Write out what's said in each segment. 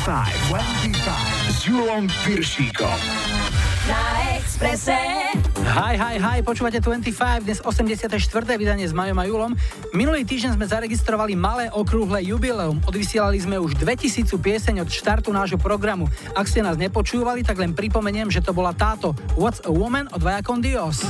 25, 25 s Julom Piršíkom. Na Exprese. Hi, hi, hi, počúvate 25, dnes 84. vydanie s Majom a Julom. Minulý týždeň sme zaregistrovali malé okrúhle jubileum. Odvysielali sme už 2000 pieseň od štartu nášho programu. Ak ste nás nepočúvali, tak len pripomeniem, že to bola táto What's a Woman od Vaja con Dios.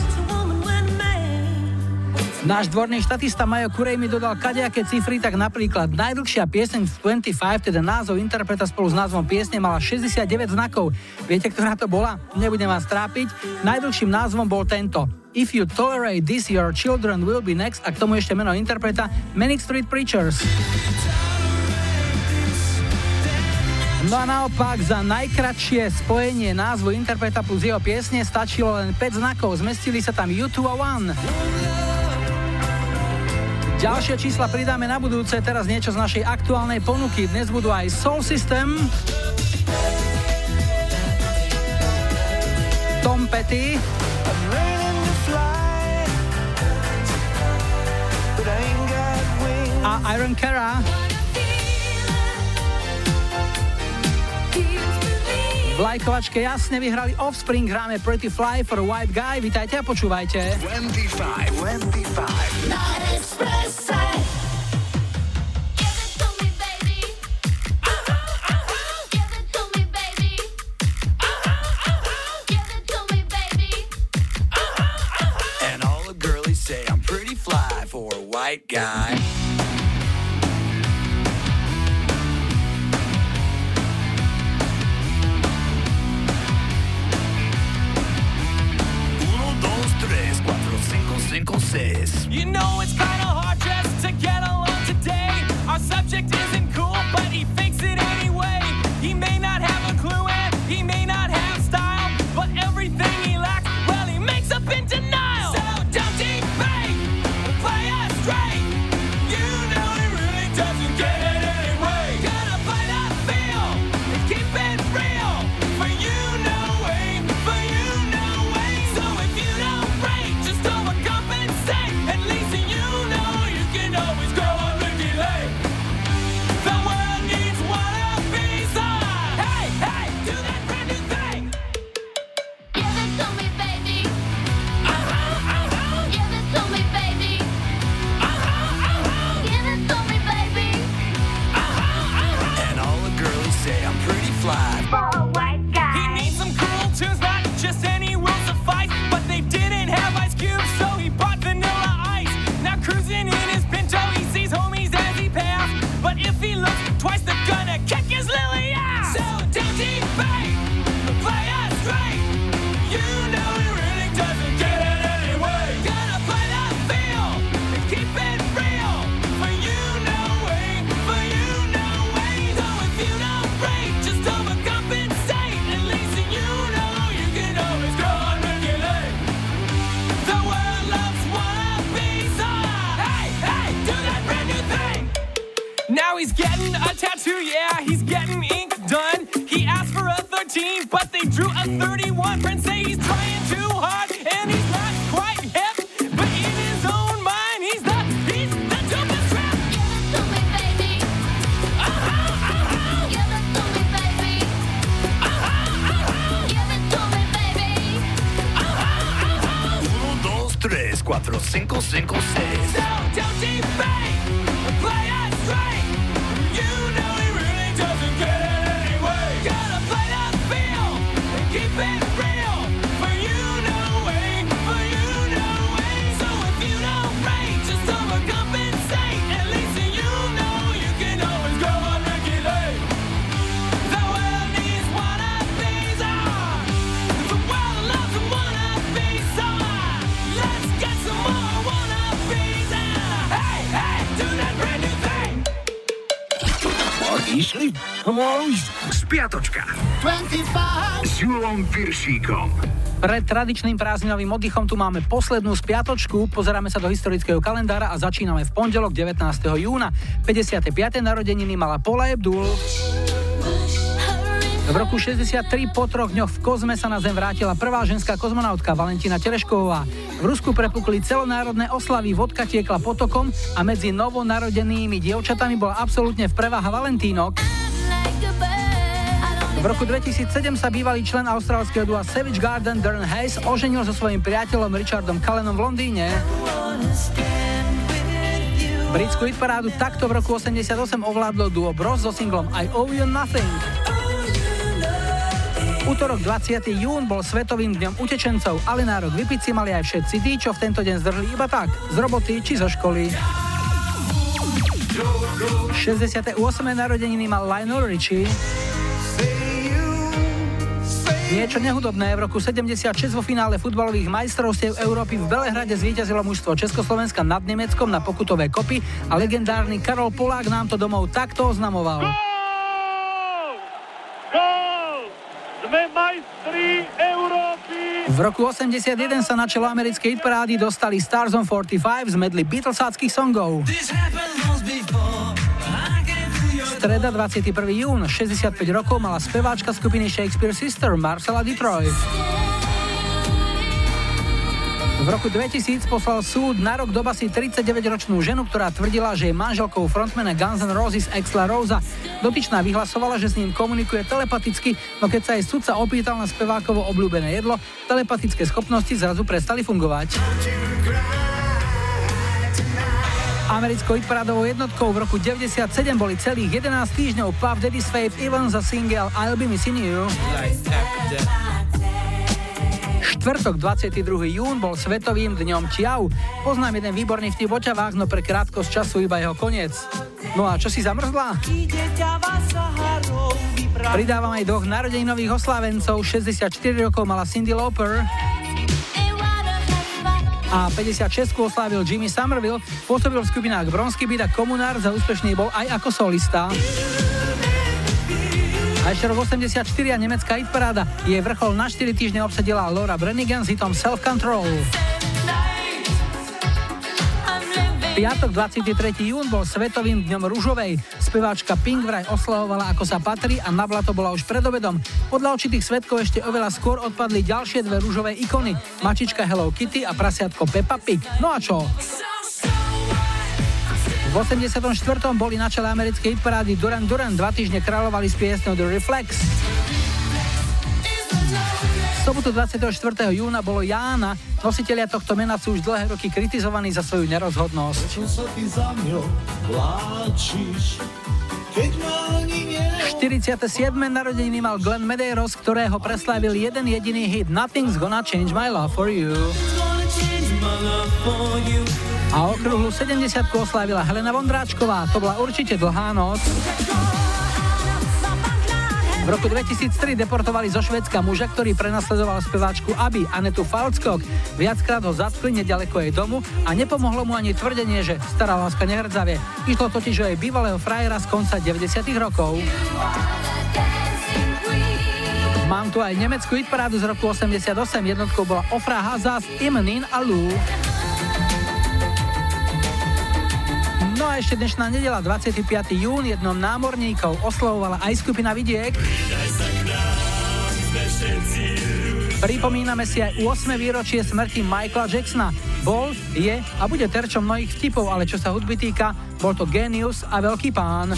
Náš dvorný štatista Majo Kurej mi dodal kadejaké cifry, tak napríklad najdlhšia pieseň v 25, teda názov interpreta spolu s názvom piesne mala 69 znakov. Viete, ktorá to bola? Nebudem vás trápiť. Najdlhším názvom bol tento. If you tolerate this, your children will be next. A k tomu ešte meno interpreta Manic Street Preachers. No a naopak za najkratšie spojenie názvu interpreta plus jeho piesne stačilo len 5 znakov. Zmestili sa tam U2 a One. Ďalšie čísla pridáme na budúce, teraz niečo z našej aktuálnej ponuky. Dnes budú aj Soul System, Tom Petty a Iron Cara. V lajkovačke jasne vyhrali Offspring, hráme Pretty Fly for a White Guy. Vítajte a počúvajte. 25, 25. Na Exprese. And all You know it's a 31. Friends say he's trying too hard, and he's not quite hip. But in his own mind, he's the, he's the dopest rap. Give it to me, baby. Uh-huh, uh-huh, Give it to me, baby. uh-huh, uh-huh, Give it to me, baby. uh-huh, uh-huh. Uno, dos, tres, cuatro, cinco, cinco, seis. So don't debate, Spiatočka 25. s Julom Piršíkom. Pred tradičným prázdninovým oddychom tu máme poslednú spiatočku, pozeráme sa do historického kalendára a začíname v pondelok 19. júna. 55. narodeniny mala Paula Abdul. V roku 63 po troch dňoch v kozme sa na Zem vrátila prvá ženská kozmonautka Valentina Terešková. V Rusku prepukli celonárodné oslavy, vodka tiekla potokom a medzi novonarodenými dievčatami bola absolútne v prevaha Valentínok. V roku 2007 sa bývalý člen austrálskeho dua Savage Garden Darren Hayes oženil so svojím priateľom Richardom Cullenom v Londýne. Britskú hitparádu takto v roku 88 ovládlo duo Bros so singlom I Owe You Nothing. Útorok 20. jún bol svetovým dňom utečencov, ale nárok vypiť si mali aj všetci tí, čo v tento deň zdrhli iba tak, z roboty či zo školy. 68. narodeniny mal Lionel Richie. Niečo nehudobné. V roku 76 vo finále futbalových majstrovstiev Európy v Belehrade zvíťazilo mužstvo Československa nad Nemeckom na pokutové kopy a legendárny Karol Polák nám to domov takto oznamoval. Sme majstri Európy! V roku 81 sa na čelo americkej hitparády dostali Stars on 45 z medly Beatlesáckých songov. Streda 21. jún, 65 rokov mala speváčka skupiny Shakespeare Sister Marcela Detroit. V roku 2000 poslal súd na rok do basy 39-ročnú ženu, ktorá tvrdila, že je manželkou frontmana Guns N' Roses Exla Rosa. Dotyčná vyhlasovala, že s ním komunikuje telepaticky, no keď sa jej sudca opýtal na spevákovo obľúbené jedlo, telepatické schopnosti zrazu prestali fungovať. Americkou hitparádovou jednotkou v roku 97 boli celých 11 týždňov Puff Daddy's Faith Evans za single I'll Be Missing You. Štvrtok 22. jún bol svetovým dňom Čiau. Poznám jeden výborný vtip o ťavách, no pre krátkosť času iba jeho koniec. No a čo si zamrzla? Pridávam aj dvoch narodeninových oslávencov. 64 rokov mala Cindy Lauper a 56 oslávil Jimmy Somerville, pôsobil v skupinách Bronsky Beat a Komunár, za úspešný bol aj ako solista. A ešte rok 84 a nemecká hitparáda. Jej vrchol na 4 týždne obsadila Laura Brenigan s hitom Self Control. Piatok 23. jún bol svetovým dňom rúžovej. Speváčka Pink vraj oslavovala ako sa patrí a na blato bola už pred obedom. Podľa určitých svetkov ešte oveľa skôr odpadli ďalšie dve rúžové ikony. Mačička Hello Kitty a prasiatko Peppa Pig. No a čo? V 84. boli na čele americkej hitparády Duran Duran, dva týždne kráľovali s piesňou The Reflex. V sobotu 24. júna bolo Jána. Nositelia tohto mena sú už dlhé roky kritizovaní za svoju nerozhodnosť. 47. narodeniny mal Glenn Medeiros, ktorého preslávil jeden jediný hit Nothing's Gonna Change My Love For You. A okruhlu 70 oslávila Helena Vondráčková. To bola určite dlhá noc. V roku 2003 deportovali zo Švedska muža, ktorý prenasledoval speváčku Aby, Anetu Falckok. Viackrát ho zatkli nedaleko jej domu a nepomohlo mu ani tvrdenie, že stará láska nehrdzavie. Išlo totiž o jej bývalého frajera z konca 90 rokov. Mám tu aj nemeckú hitparádu z roku 88, jednotkou bola Ofra Hazas, Imnin a Lou. No a ešte dnešná nedela, 25. jún, jednom námorníkov oslavovala aj skupina Vidiek. Pripomíname si aj 8. výročie smrti Michaela Jacksona. Bol, je a bude terčom mnohých vtipov, ale čo sa hudby týka, bol to genius a veľký pán.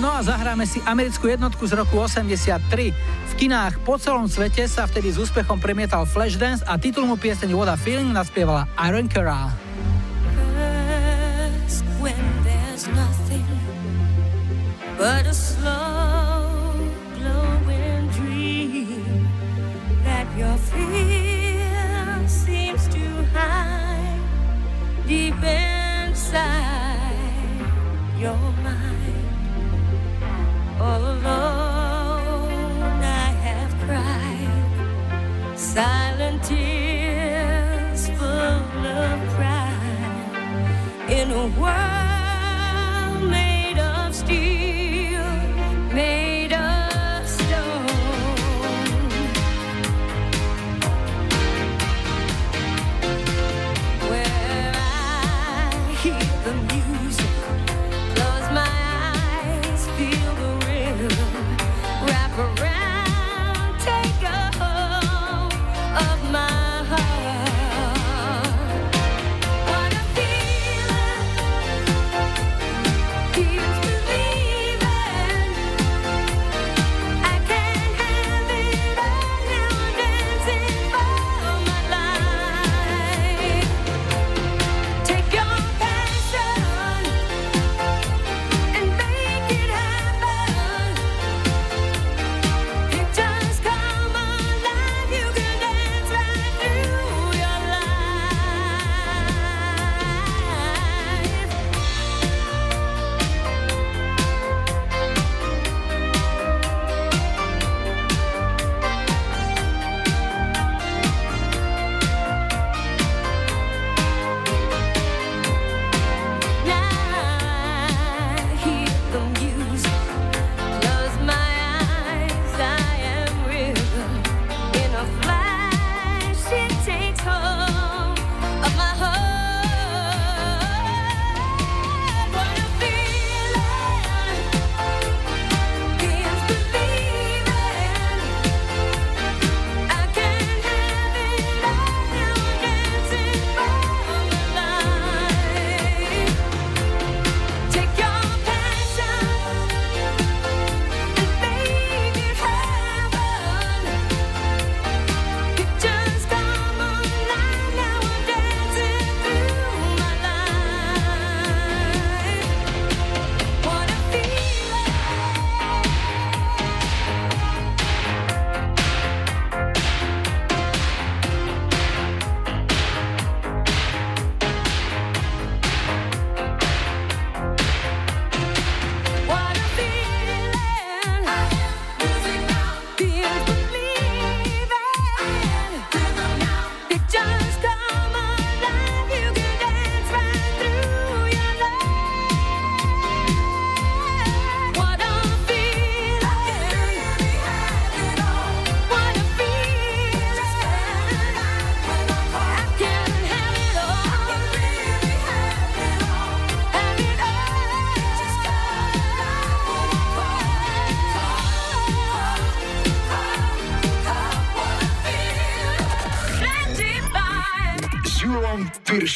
No a zahráme si americkú jednotku z roku 83. V kinách po celom svete sa vtedy s úspechom premietal Flashdance a titulnú pieseň What a Feeling naspievala Iron Cara. Deep inside your mind. I have cried silent tears full of pride. In a world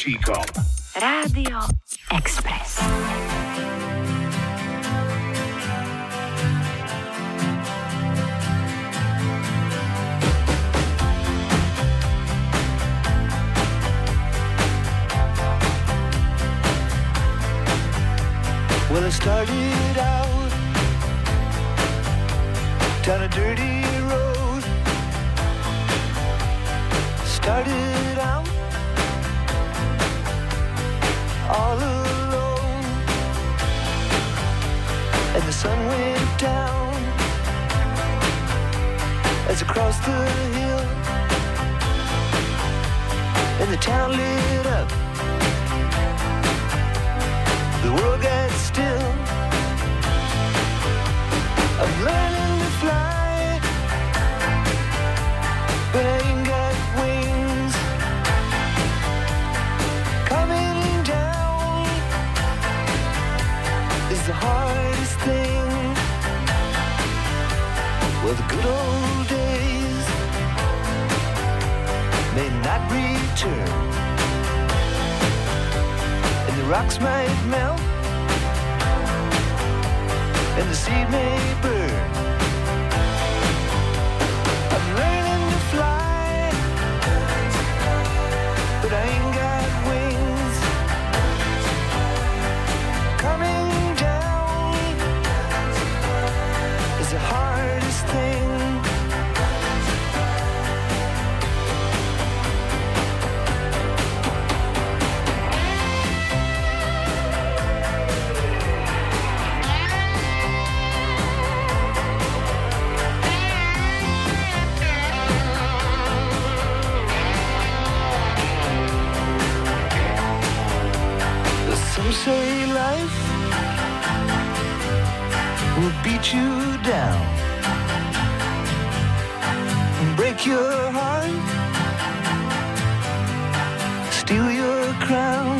Piršíkom. The sun went down as I crossed the hill, and the town lit up. The world got still. I'm learning Well, the good old days. May not return. And the rocks might melt, and the sea may burn. Some say life will beat you down and break your heart, steal your crown.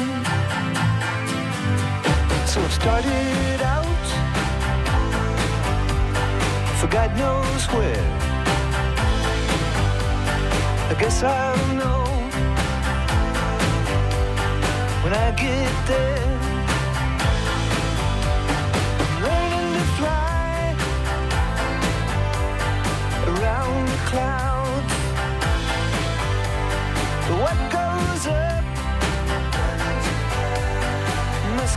So it started out for God knows where. I guess I'll know when I get there.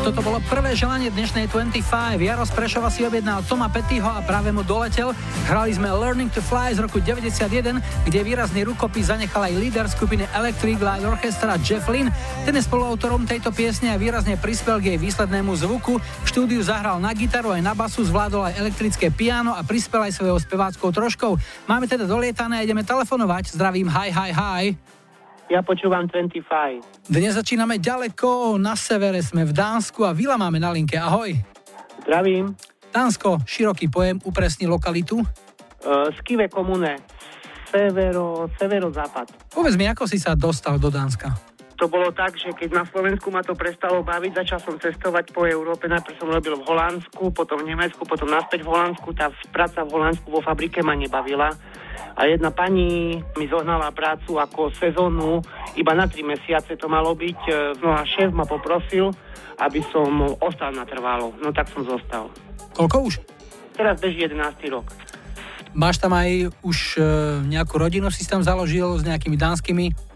Toto bolo prvé želanie dnešnej 25. Jaro Prešova si objednal Toma Pettyho a práve mu doletel. Hrali sme Learning to Fly z roku 91, kde výrazný rukopis zanechal aj líder skupiny Electric Light Orchestra Jeff Lynn. Ten je spoluautorom tejto piesne a výrazne prispel k jej výslednému zvuku. V štúdiu zahral na gitaru aj na basu, zvládol aj elektrické piano a prispel aj svojou speváckou troškou. Máme teda dolietané a ideme telefonovať. Zdravím, hi, hi, hi. Ja počúvam 25. Dnes začíname ďaleko, na severe sme v Dánsku a Vila máme na linke. Ahoj. Zdravím. Dánsko, široký pojem, upresní lokalitu. Uh, Skive komune. Severo, severozápad. Povedz mi, ako si sa dostal do Dánska? To bolo tak, že keď na Slovensku ma to prestalo baviť, začal som cestovať po Európe. Najprv som robil v Holandsku, potom v Nemecku, potom naspäť v Holandsku. Tá práca v Holandsku vo fabrike ma nebavila. A jedna pani mi zohnala prácu ako sezónu, iba na tri mesiace to malo byť. E, No a šéf ma poprosil, aby som ostal na trvalo. No tak som zostal. Koľko už? Teraz beží 11. rok. Máš tam aj už e, nejakú rodinu si tam založil s nejakými dánskymi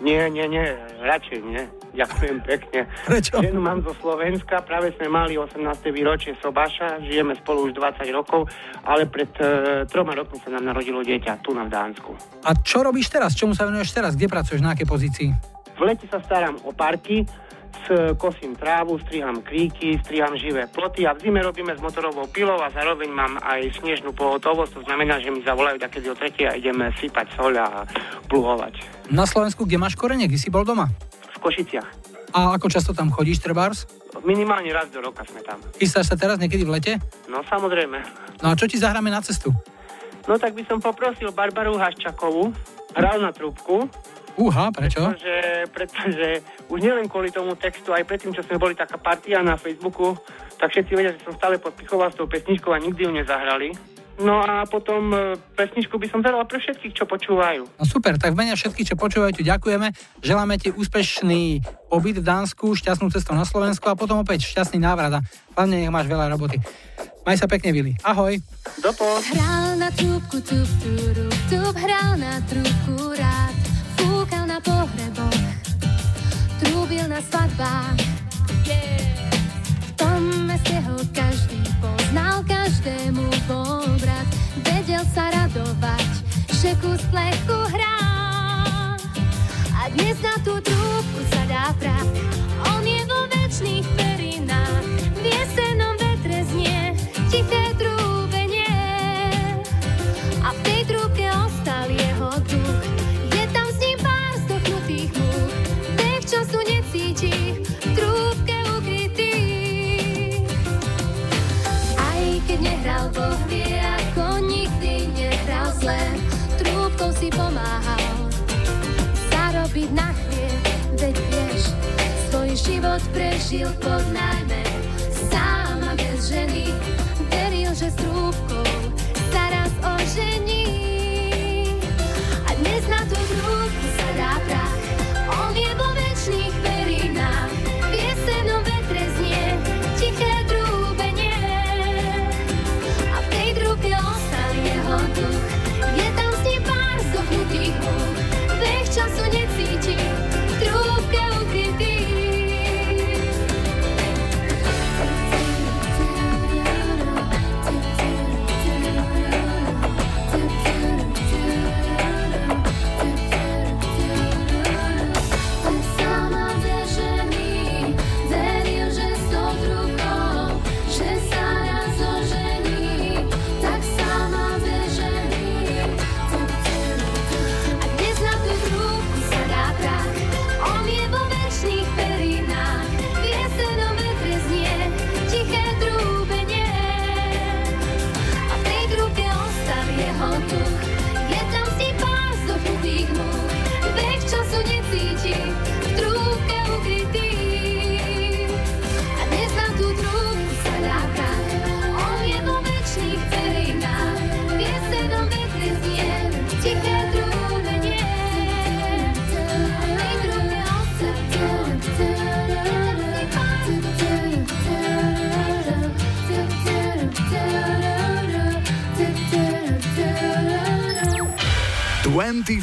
Nie, nie, nie, radšej nie. Ďakujem pekne. Prečo? Ženu mám zo Slovenska, práve sme mali 18. výročie Sobaša, žijeme spolu už 20 rokov, ale pred e, troma rokmi sa nám narodilo dieťa tu na v Dánsku. A čo robíš teraz? Čomu sa venuješ teraz? Kde pracuješ? Na akej pozícii? V lete sa starám o parky, kosím trávu, striham kríky, striham živé ploty a v zime robíme s motorovou pilou a zároveň mám aj snežnú pohotovosť, to znamená, že mi zavolajú takedy o tretie a ideme sypať soľ a pluhovať. Na Slovensku, kde máš korene? Kde si bol doma? V Košiciach. A ako často tam chodíš, trebárs? Minimálne raz do roka sme tam. Chystáš sa teraz niekedy v lete? No samozrejme. No a čo ti zahráme na cestu? No tak by som poprosil Barbaru Haščakovú, hral na trúbku, Uha, prečo? pretože, pretože už nielen kvôli tomu textu, aj predtým, čo sme boli taká partia na Facebooku, tak všetci vedia, že som stále podpichoval s tou pesničkou a nikdy ju nezahrali. No a potom e, pesničku by som dala pre všetkých, čo počúvajú. No super, tak v mene všetkých, čo počúvajú, ti ďakujeme. Želáme ti úspešný pobyt v Dánsku, šťastnú cestu na Slovensku a potom opäť šťastný návrat a hlavne nech máš veľa roboty. Maj sa pekne, Vili. Ahoj. Dopo. Hral na trúbku, tup, turup, tup, hral na trúbku rád. Pohreboch, trúbil na svadbách. V tom meste ho každý poznal, každému bol brat. Vedel sa radovať, že kus plechu hrá. A dnes na tú trúbku sa dá prach. On je vo večných perinách, v jesenom vetre znie tiché trúbenie. Vie, ako nikdy nehral zle. Trúbkou si pomáhal zarobiť na chlieb, veď vieš, svoj život prežil pod nájme. Sám a bez ženy, veril, že s trúbkou sa raz ožení.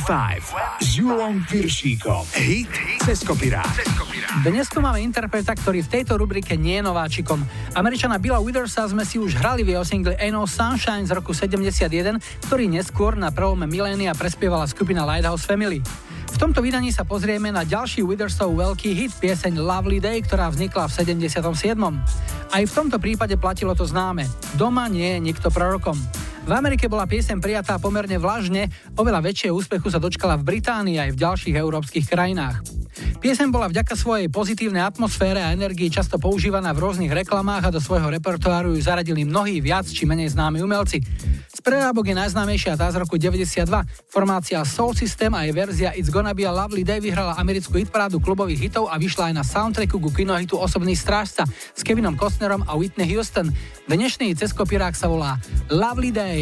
25 s Julom Piršíkom. Hit cez kopirát. Dnes tu máme interpreta, ktorý v tejto rubrike nie je nováčikom. Američana Billa Withersa sme si už hrali v jeho single Ain't No Sunshine z roku 71, ktorý neskôr na prelome milénia prespievala skupina Lighthouse Family. V tomto vydaní sa pozrieme na ďalší Withersov veľký hit, pieseň Lovely Day, ktorá vznikla v 77. Aj v tomto prípade platilo to známe. Doma nie je nikto prorokom. V Amerike bola piesem prijatá pomerne vlažne, oveľa väčšieho úspechu sa dočkala v Británii aj v ďalších európskych krajinách. Piesem bola vďaka svojej pozitívnej atmosfére a energii často používaná v rôznych reklamách a do svojho repertoáru ju zaradili mnohí viac či menej známi umelci. Z prerábok je najznámejšia tá z roku 92. Formácia Soul System a jej verzia It's Gonna Be a Lovely Day vyhrala americkú hitparádu klubových hitov a vyšla aj na soundtracku ku kinohitu Osobný strážca s Kevinom Costnerom a Whitney Houston. Dnešný ceskopirák sa volá Lovely Day.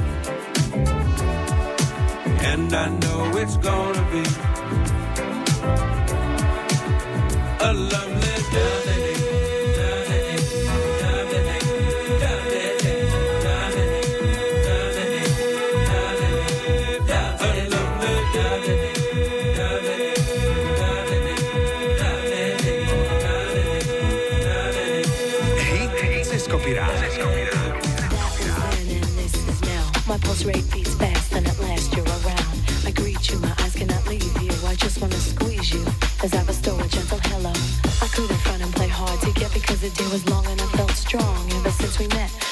I know it's gonna be a lovely day. Hit. My pulse rate beats fast, and wanna squeeze you as I bestow a gentle hello. I couldn't front and play hard to get because the day was long and I felt strong ever since we met.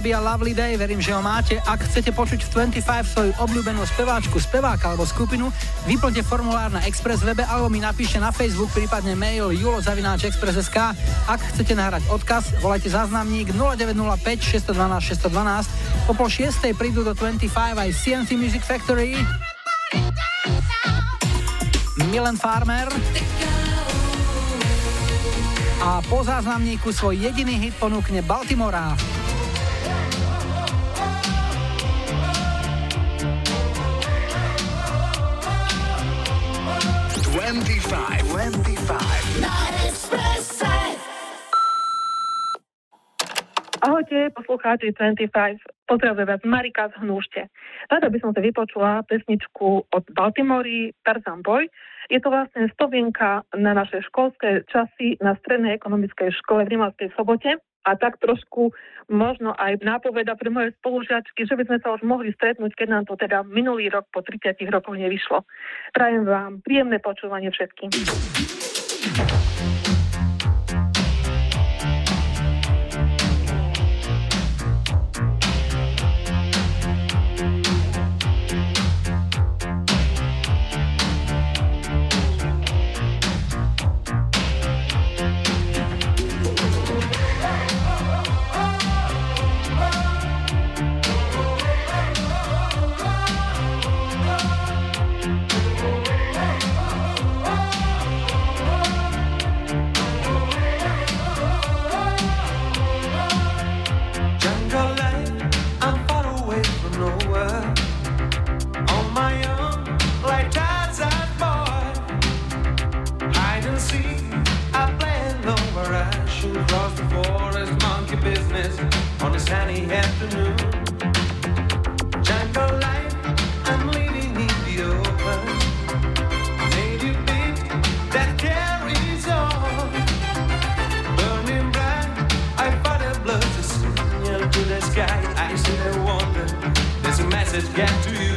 It's gonna be a lovely day, verím, že ho máte. Ak chcete počuť v 25 svoju obľúbenú speváčku, speváka alebo skupinu, vyplňte formulár na Express webe alebo mi napíšte na Facebook, prípadne mail julozavináčexpress.sk. Ak chcete nahrať odkaz, volajte záznamník 0905 612 612. Po pol šiestej prídu do 25 aj CNC Music Factory. Milan Farmer. A po záznamníku svoj jediný hit ponúkne Baltimora. Ahojte, poslucháči 25. Pozdravujem vás Marika z Hnúšte. Rada by som si vypočula pesničku od Baltimory Tarzan Boy. Je to vlastne stovienka na naše školské časy na Strednej ekonomickej škole v Rimavskej sobote a tak trošku možno aj nápoveda pre moje spolužiačky, že by sme sa už mohli stretnúť, keď nám to teda minulý rok po 30 rokoch nevyšlo. Prajem vám príjemné počúvanie všetkým. sunny afternoon. Jungle life, I'm leaving in the open. Made you think that carries on. Burning bright, I fought a blood to signal to the sky. I still wonder, there's a message get to you.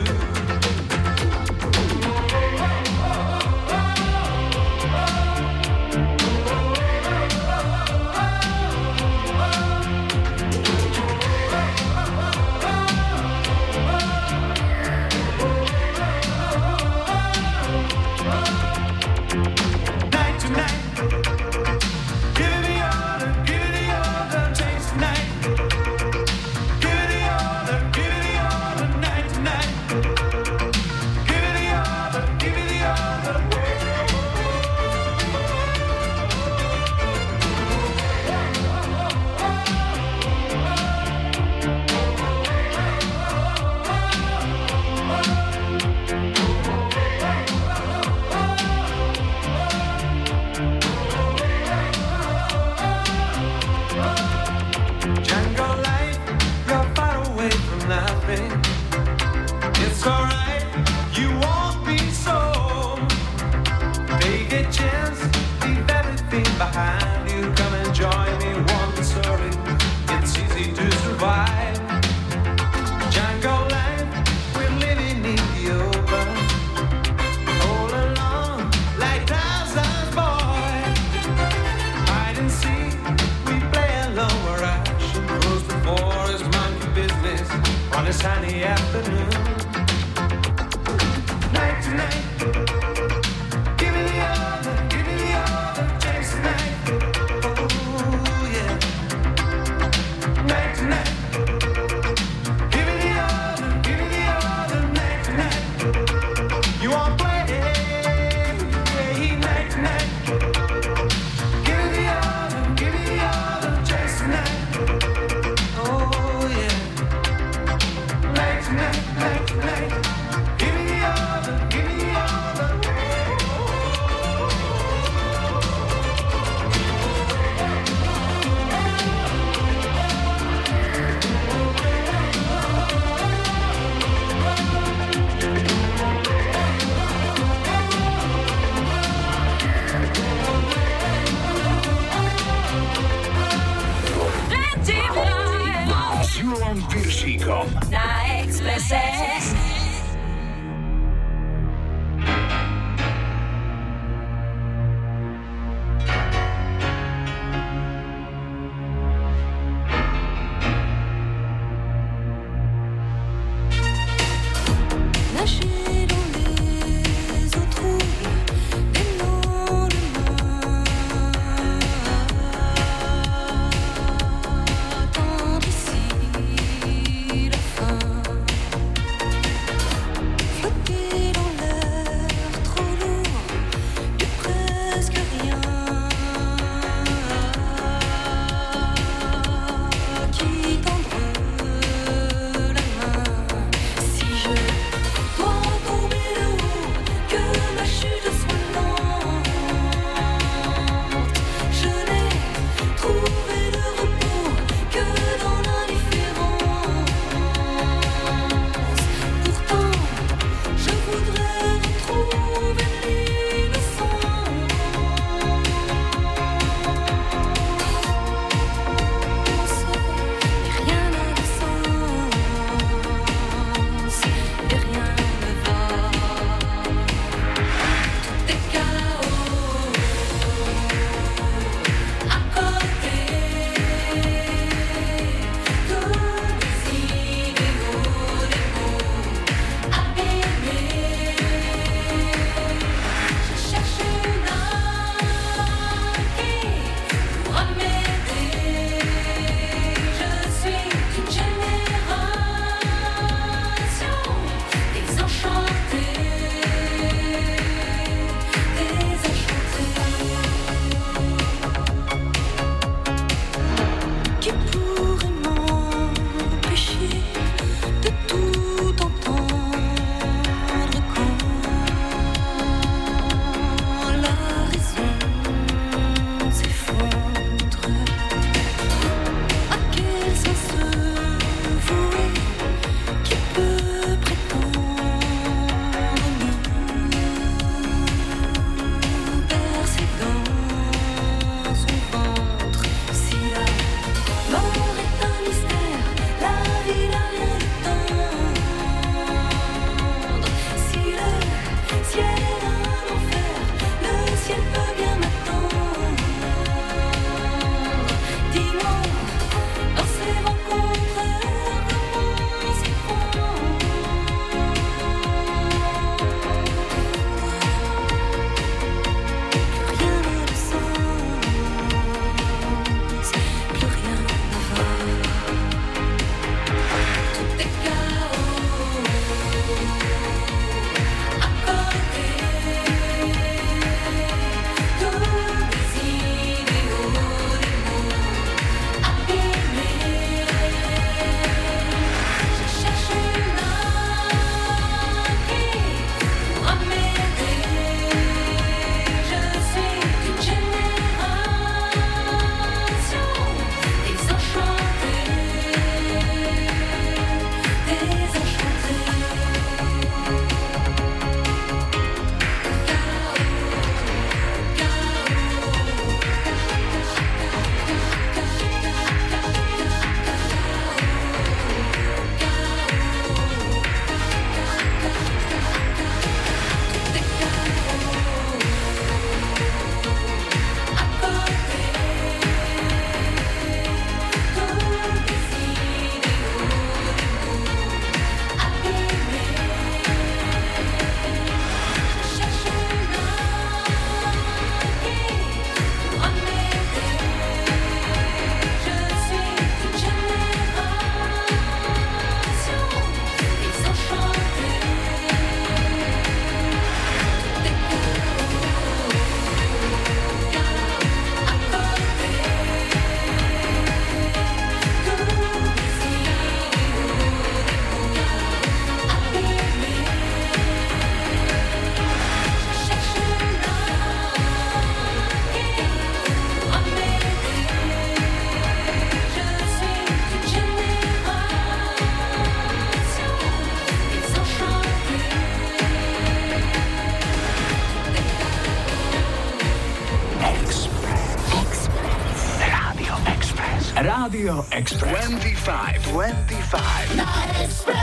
25. 25.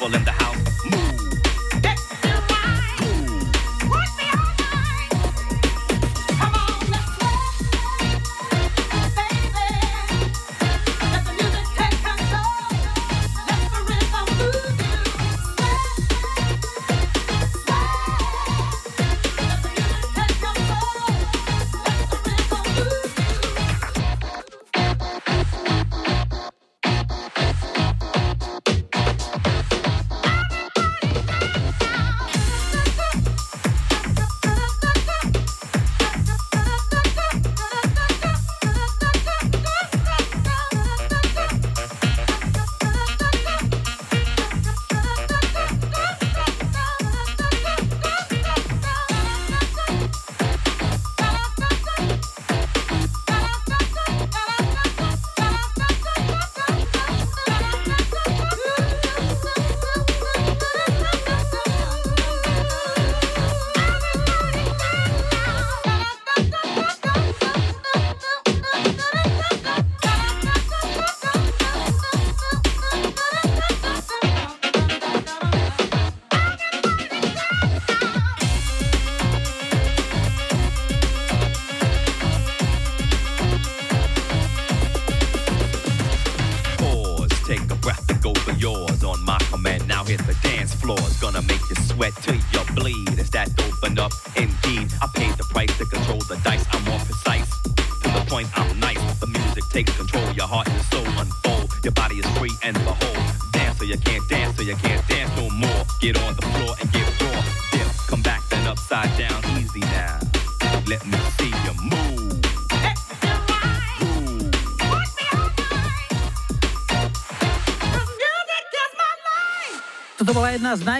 People in the house,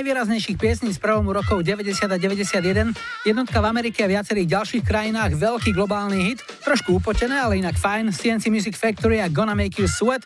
najvýraznejších piesní z prvomu rokov 90 a 91. Jednotka v Amerike a viacerých ďalších krajinách, veľký globálny hit, trošku upotené, ale inak fajn. CNC Music Factory a Gonna Make You Sweat.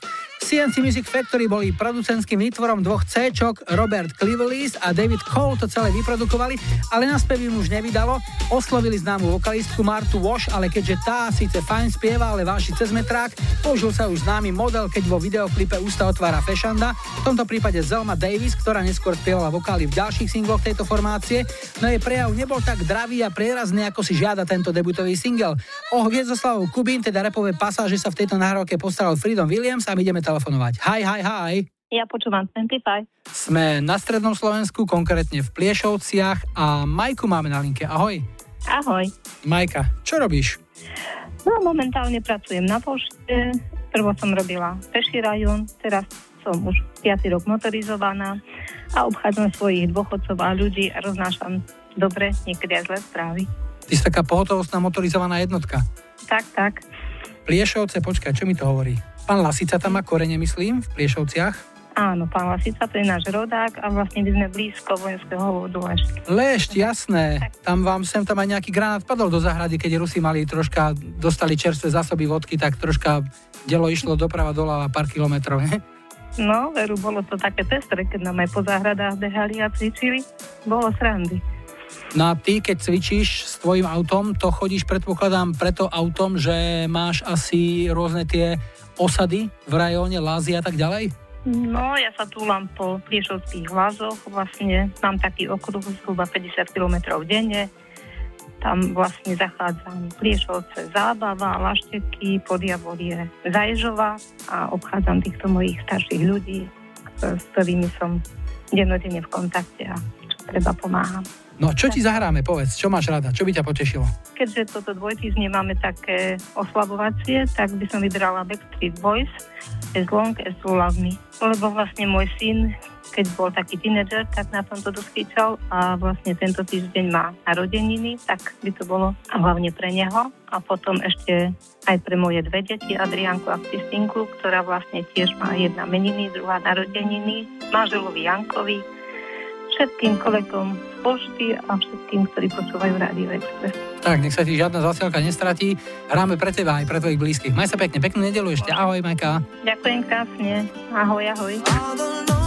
CNC Music Factory boli producentským výtvorom dvoch c Robert Clevelis a David Cole to celé vyprodukovali, ale na spev im už nevydalo. Oslovili známu vokalistku Martu Wash, ale keďže tá síce fajn spieva, ale váši cez metrák, použil sa už známy model, keď vo videoklipe ústa otvára Fešanda, v tomto prípade Zelma Davis, ktorá neskôr spievala vokály v ďalších singloch tejto formácie, no jej prejav nebol tak dravý a prierazný, ako si žiada tento debutový single. O Hviezdoslavou Kubín, teda repové pasáže sa v tejto nahrávke postaral Freedom Williams a my ideme telefonovať. Hi, hi, hi. Ja počúvam 25. Sme na strednom Slovensku, konkrétne v Pliešovciach a Majku máme na linke. Ahoj. Ahoj. Majka, čo robíš? No momentálne pracujem na pošte. Prvo som robila peší rajón, teraz som už 5. rok motorizovaná a obchádzam svojich dôchodcov a ľudí a roznášam dobre, niekedy aj zlé správy. Ty si taká pohotovostná motorizovaná jednotka. Tak, tak. Pliešovce, počkaj, čo mi to hovorí? Pán Lasica tam má korene, myslím, v Priešovciach. Áno, pán Lasica, to je náš rodák a vlastne by sme blízko vojenského vodu Lešť. Jasné. Tam vám sem tam aj nejaký granát padol do zahrady, keď Rusi mali troška, dostali čerstvé zásoby vodky, tak troška delo išlo doprava doľava pár kilometrov. No, veru, bolo to také pestre, keď nám aj po záhradách behali a cvičili. Bolo srandy. No a ty, keď cvičíš s tvojim autom, to chodíš, predpokladám, preto autom, že máš asi rôzne tie osady v rajóne Lázy a tak ďalej? No, ja sa túlam po Pliešovských lazoch, vlastne mám taký okruh zhruba 50 km denne. Tam vlastne zachádzam Pliešovce, Zábava, Lašteky, Podjavorie, Zajžova a obchádzam týchto mojich starších ľudí, s ktorými som dennodenne v kontakte a čo treba pomáhať. No čo ti zahráme, povedz, čo máš rada, čo by ťa potešilo? Keďže toto dvojtýždne máme také oslabovacie, tak by som vybrala Backstreet Boys As Long As You Love Me. Lebo vlastne môj syn, keď bol taký tínedžer, tak na tomto doskýčal a vlastne tento týždeň má narodeniny, tak by to bolo hlavne pre neho a potom ešte aj pre moje dve deti, Adrianku a Kristinku, ktorá vlastne tiež má jedna meniny, druhá narodeniny, manželovi Jankovi, všetkým kolegom z pošty a všetkým, ktorí počúvajú Rádio Express. Tak, nech sa ti žiadna zasielka nestratí. Hráme pre teba aj pre tvojich blízkych. Maj sa pekne, peknú nedelu ešte. Ahoj, Majka. Ďakujem krásne. Ahoj, ahoj.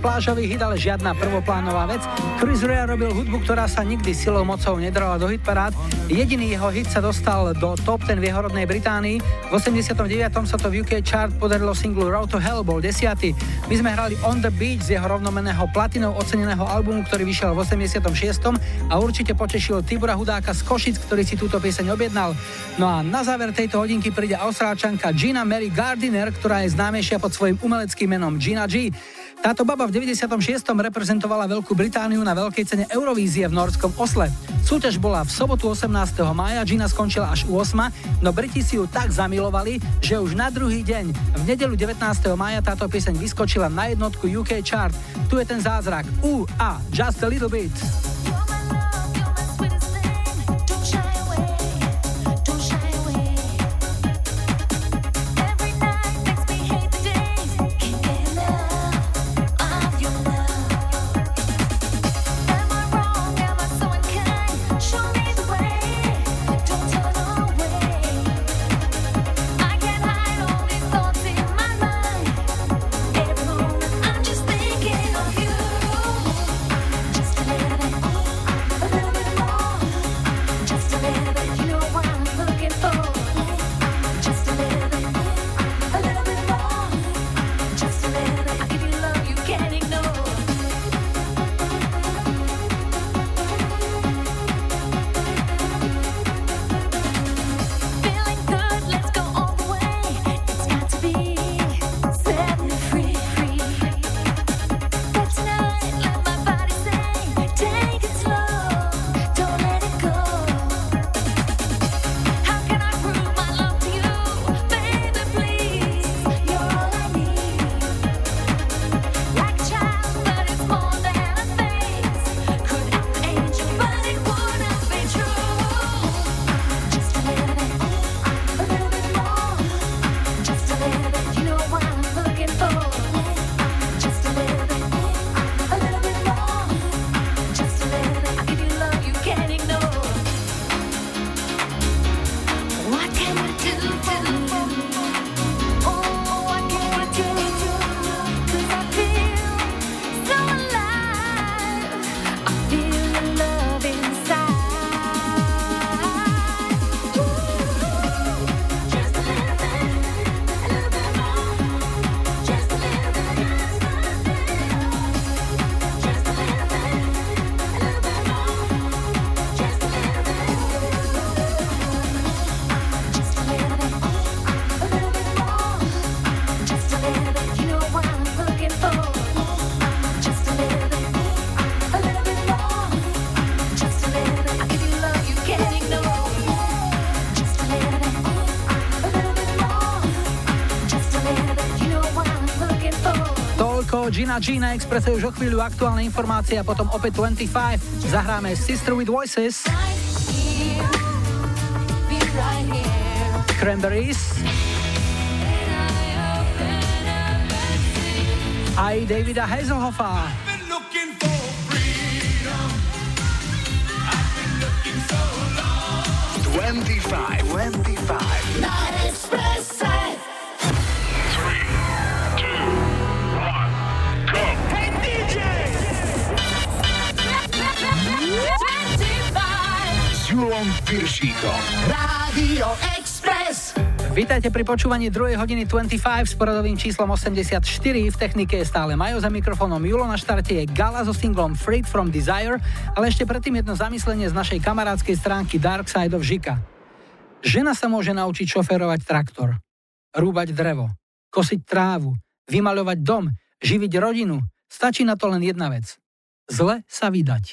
Plážový hit, ale žiadna prvoplánová vec. Chris Rea robil hudbu, ktorá sa nikdy silou mocou nedrala do hitparád. Jediný jeho hit sa dostal do top 10 v jeho rodnej Británii. V 89. sa to v UK chart podarilo singlu Road to Hell, bol desiatý. My sme hrali On the Beach z jeho rovnomeného platinou oceneného albumu, ktorý vyšiel v 86. a určite potešil Tibora Hudáka z Košic, ktorý si túto pieseň objednal. No a na záver tejto hodinky príde austrálčanka Gina Mary Gardiner, ktorá je známejšia pod svojim umeleckým menom Gina G. Táto baba v 96. reprezentovala Veľkú Britániu na veľkej cene Eurovízie v norskom Osle. Súťaž bola v sobotu 18. mája, Gina skončila až u 8, no Briti si ju tak zamilovali, že už na druhý deň, v nedelu 19. mája táto pieseň vyskočila na jednotku UK chart. Tu je ten zázrak. U a. Just a little bit. Gina G na Expresse už o chvíľu aktuálne informácie a potom opäť 25. Zahráme Sister with Voices. Cranberries. Aj Davida Hazelhoffa. Piršíkom. Rádio Express. Vítajte pri počúvaní 2. hodiny 25 s poradovým číslom 84. V technike je stále Majo za mikrofónom Julo na štarte je Gala so singlom Freed from Desire, ale ešte predtým jedno zamyslenie z našej kamarádskej stránky Dark Side of Žika. Žena sa môže naučiť šoférovať traktor, rúbať drevo, kosiť trávu, vymaľovať dom, živiť rodinu. Stačí na to len jedna vec. Zle sa vydať.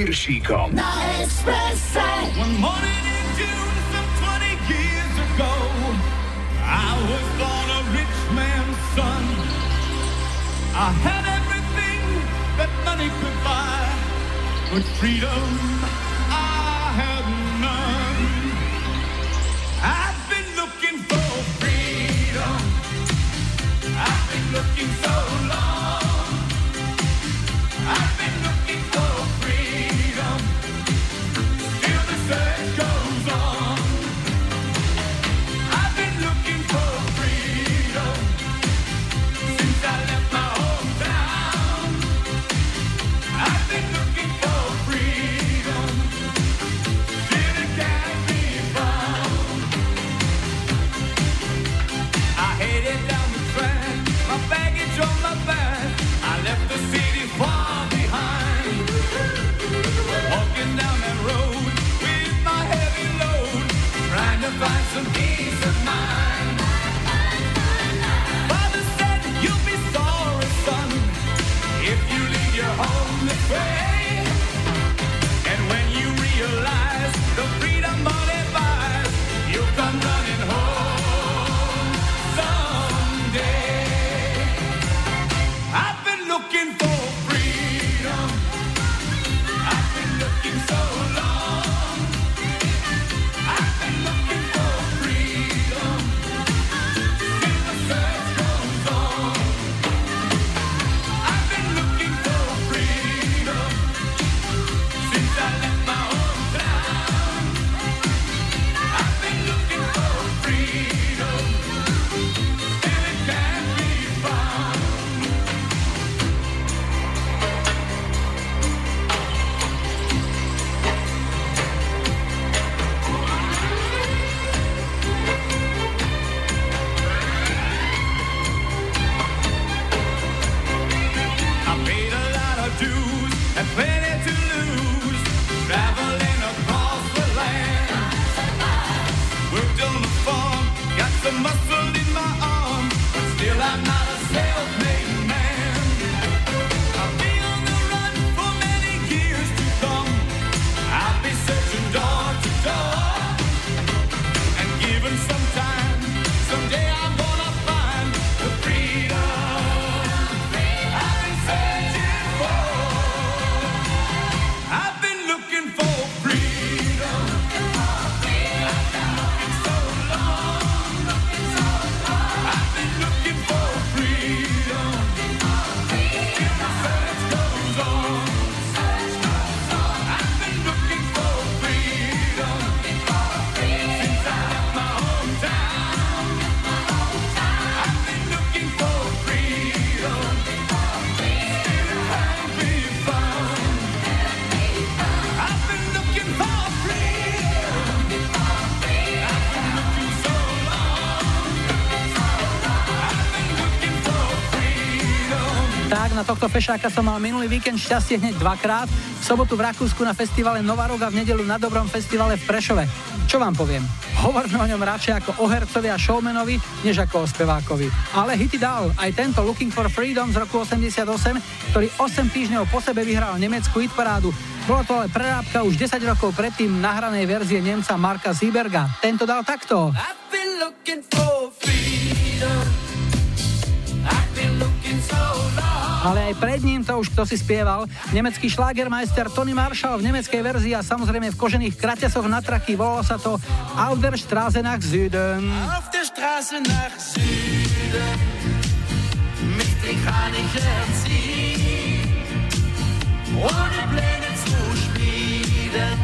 Piršíkom. Na Expresse. One morning in June, some 20 years ago, I was born a rich man's son. I had everything that money could buy, but freedom I had none. I've been looking for freedom. I've been looking so long. Na tohto fešáka som mal minulý víkend šťastie hneď dvakrát. V sobotu v Rakúsku na festivale Novarog a v nedelu na Dobrom festivale v Prešove. Čo vám poviem? Hovorme o ňom radšej ako o hercovi a showmanovi, než ako o spevákovi. Ale hity dal aj tento Looking for Freedom z roku 88, ktorý 8 týždňov po sebe vyhral nemeckú hitparádu. Bola to ale prerábka už 10 rokov predtým nahranej verzie Nemca Marka Sieberga. Tento dal takto. I've been looking for Ale aj pred ním to už kto si spieval. Nemecký šlágermeister Tony Marshall v nemeckej verzii a samozrejme v kožených kraťasoch na traky volalo sa to Auf der Straße nach Süden. Auf der Straße nach Süden. Ohne Pläne zu schmieden.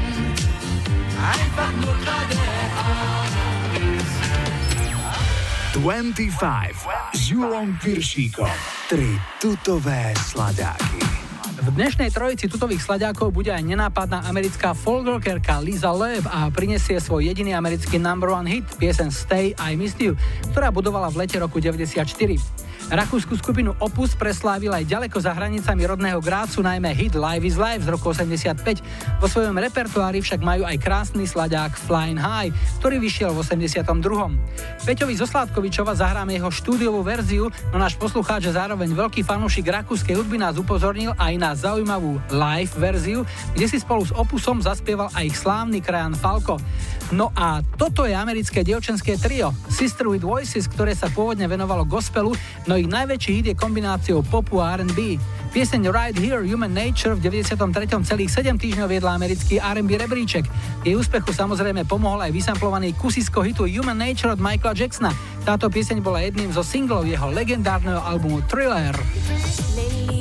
Einfach nur geradeaus. 25 s Julom Piršíkom. Tri tutové sladáky. V dnešnej trojici tutových slaďákov bude aj nenápadná americká folkrockerka Lisa Loeb a prinesie svoj jediný americký number one hit, piesen Stay I Missed You, ktorá budovala v lete roku 94. Rakúsku skupinu Opus preslávil aj ďaleko za hranicami rodného Grácu, najmä hit Live is Live z roku 85. Vo svojom repertoári však majú aj krásny slaďák Flying High, ktorý vyšiel v 82. Peťovi zo Sládkovičova zahráme jeho štúdiovú verziu, no náš poslucháč a zároveň veľký fanúšik rakúskej hudby nás upozornil aj na zaujímavú live verziu, kde si spolu s Opusom zaspieval aj ich slávny krajan Falco. No a toto je americké dievčenské trio Sister with Voices, ktoré sa pôvodne venovalo gospelu, no ich najväčší hit je kombináciou popu a R&B. Pieseň Right Here Human Nature v 93. celých 7 týždňov viedla americký R&B rebríček. Jej úspechu samozrejme pomohol aj vysamplovaný kusisko hitu Human Nature od Michaela Jacksona. Táto pieseň bola jedným zo singlov jeho legendárneho albumu Thriller. Lately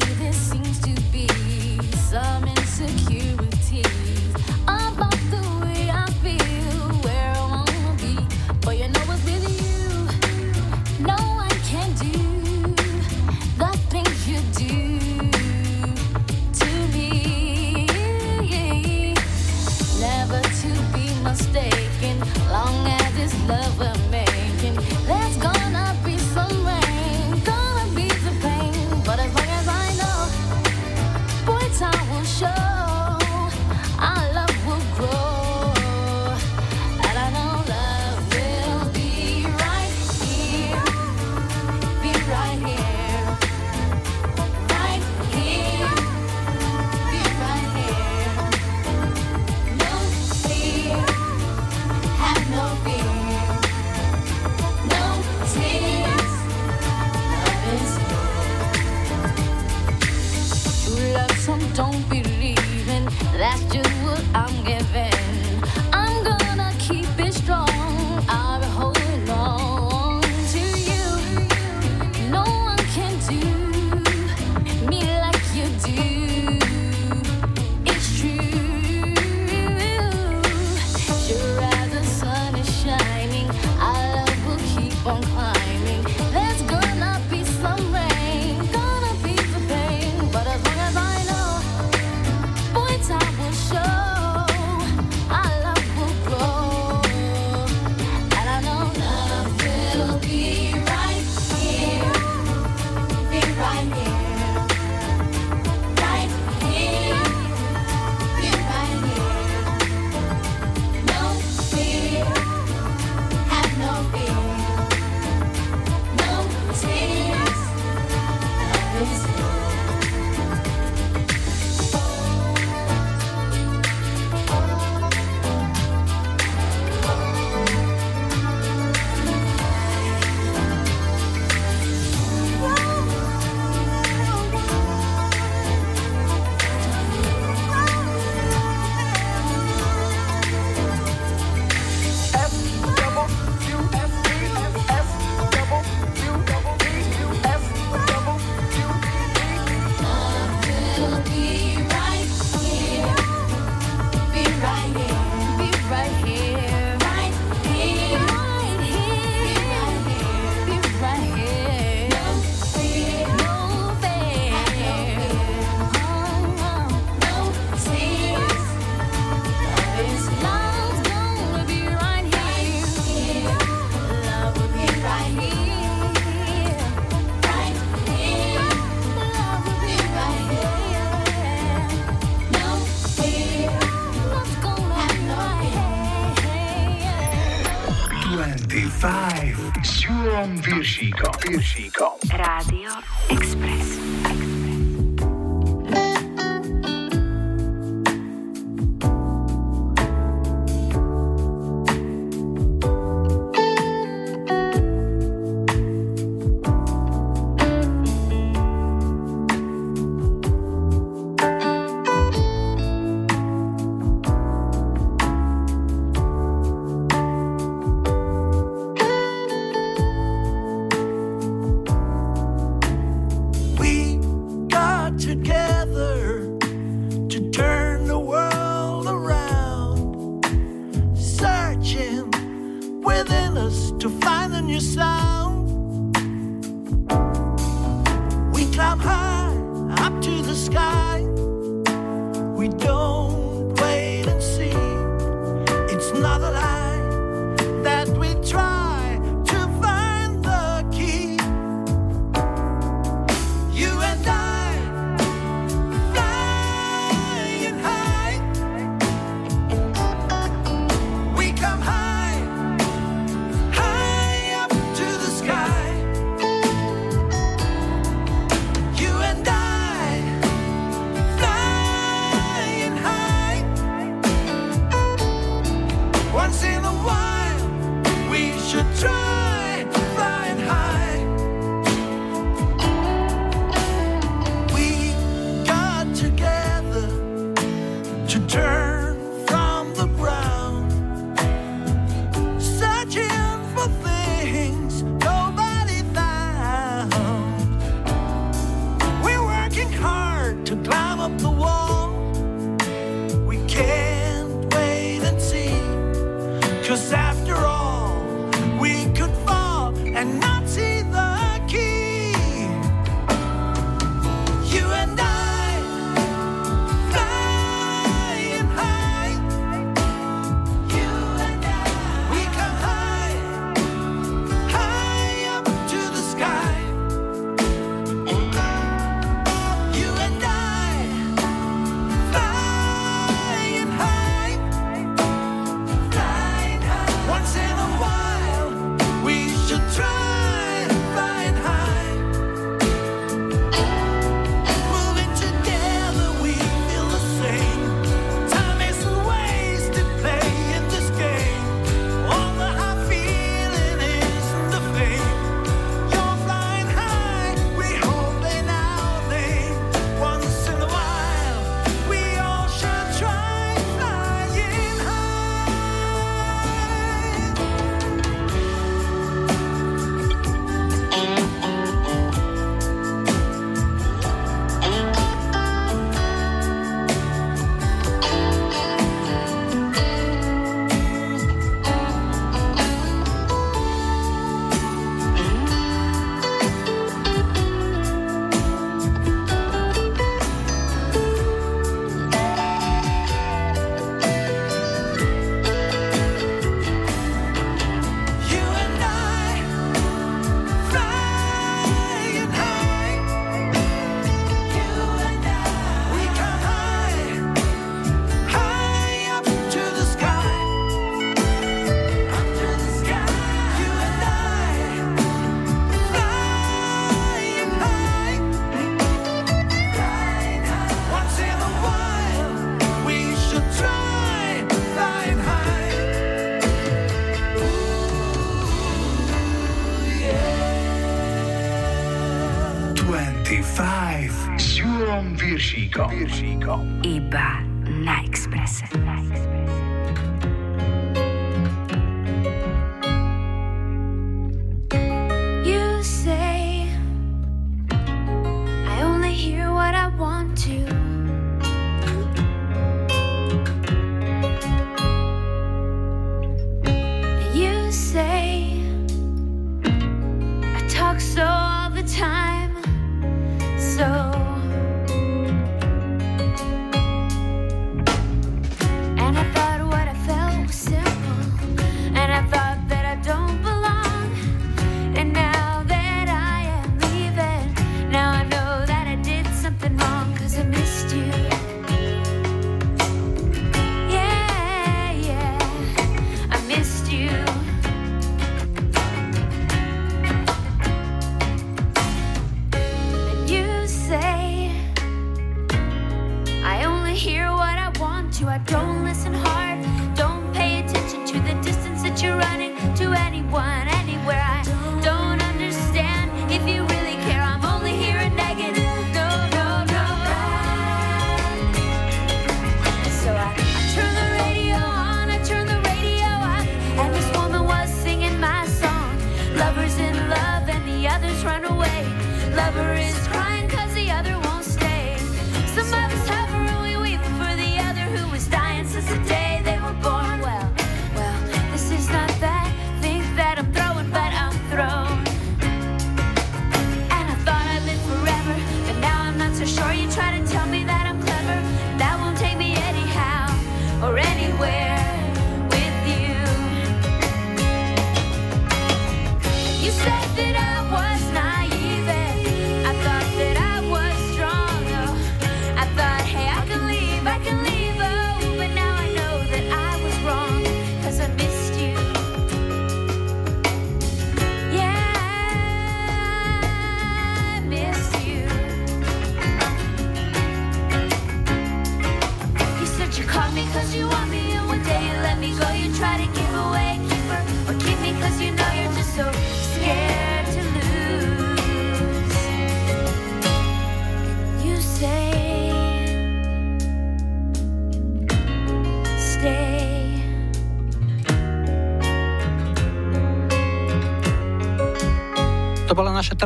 I talk so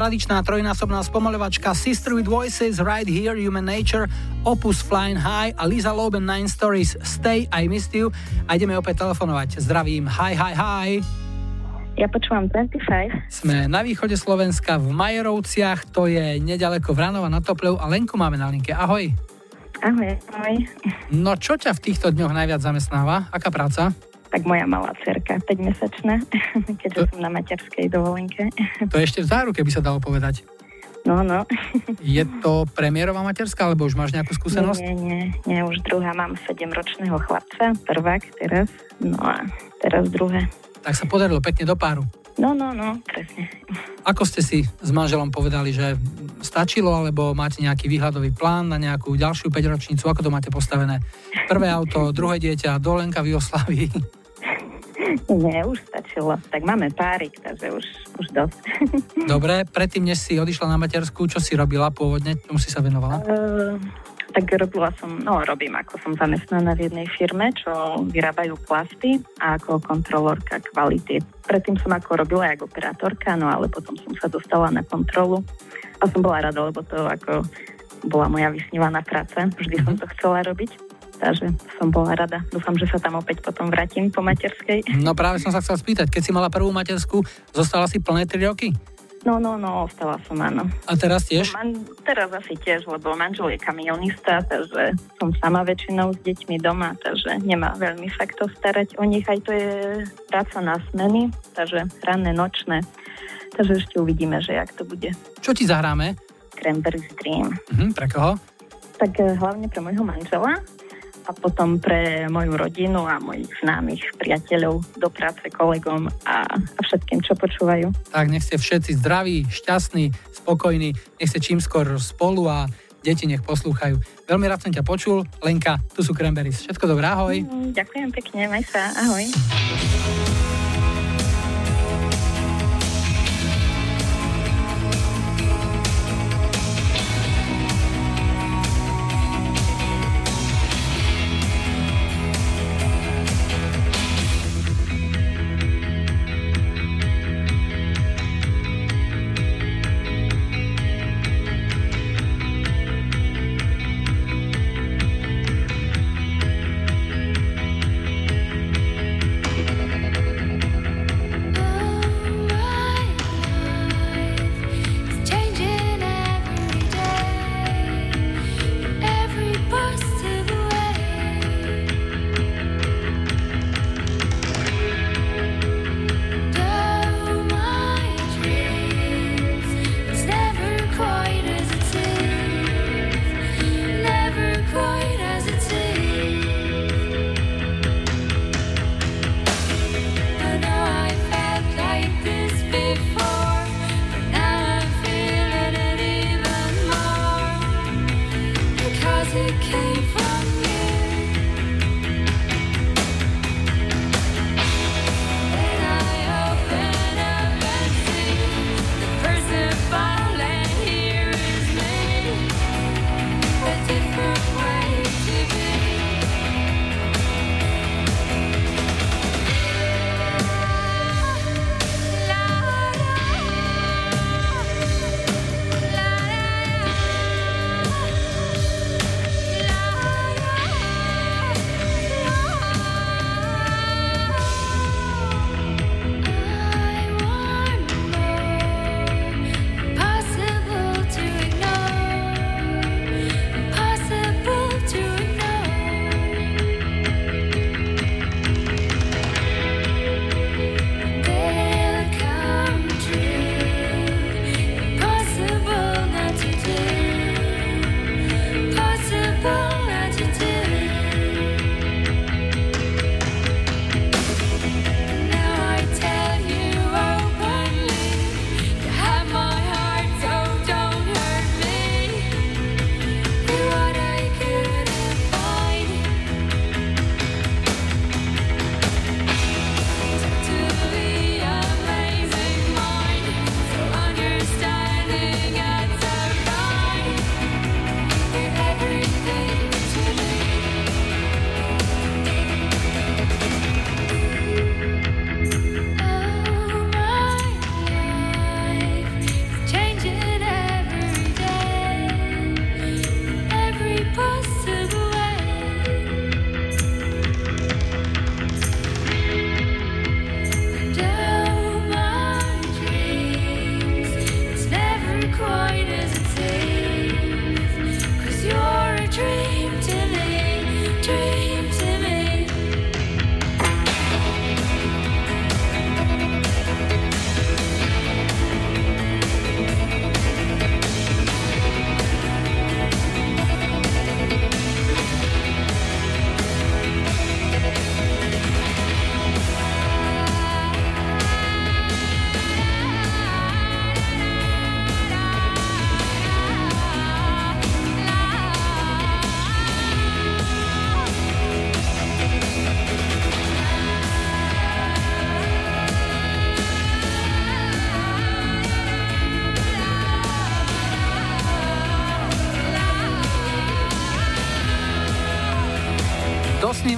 tradičná trojnásobná spomaľovačka Sister with Voices, Right Here, Human Nature, Opus Flying High a Lisa Loben 9 Stories Stay, I Missed You. A ideme opäť telefonovať. Zdravím, hi, hi, hi. Ja počúvam 25. Sme na východe Slovenska v Majerovciach, to je nedaleko Vranova na Topľov a Lenku máme na linke. Ahoj. Ahoj, ahoj. No čo ťa v týchto dňoch najviac zamestnáva? Aká práca? Tak moja malá cerka, 5-mesačná, keďže som na materskej dovolenke. To je ešte v záruke, by sa dalo povedať. No, no. Je to premiérová materská, alebo už máš nejakú skúsenosť? Nie, nie, nie, už druhá. Mám 7-ročného chlapca, prvák teraz, no a teraz druhé. Tak sa podarilo pekne do páru. No, no, no, presne. Ako ste si s manželom povedali, že stačilo, alebo máte nejaký výhľadový plán na nejakú ďalšiu 5-ročnicu? Ako to máte postavené? Prvé auto, druhé dieťa, dovolenka v Jugoslávii? Nie, už stačilo. Tak máme párik, takže už, už dosť. Dobre, predtým, než si odišla na matersku, čo si robila pôvodne? Čomu si sa venovala? Uh, tak robila som, no robím, ako som zamestnaná v jednej firme, čo vyrábajú plasty a ako kontrolórka kvality. Predtým som ako robila aj ako operátorka, no ale potom som sa dostala na kontrolu a som bola rada, lebo to ako bola moja vysnívaná práca. Vždy som to chcela robiť. Takže som bola rada. Dúfam, že sa tam opäť potom vrátim po materskej. No práve som sa chcel spýtať, keď si mala prvú materskú, zostala si plné 3 roky? No, no, no, ostala som, áno. A teraz tiež? Man, teraz asi tiež, lebo manžel je kamionista, takže som sama väčšinou s deťmi doma, takže nemá veľmi sa kto starať o nich. Aj to je práca na smeny, takže ranné, nočné. Takže ešte uvidíme, že jak to bude. Čo ti zahráme? Cranberries Dream. Mhm, pre koho? Tak eh, hlavne pre môjho manžela a potom pre moju rodinu a mojich známych priateľov do práce, kolegom a, a všetkým, čo počúvajú. Tak nech ste všetci zdraví, šťastní, spokojní, nech ste čím skôr spolu a deti nech poslúchajú. Veľmi rád som ťa počul. Lenka, tu sú Cranberries. Všetko dobré, ahoj. Mm, ďakujem pekne, maj sa, ahoj.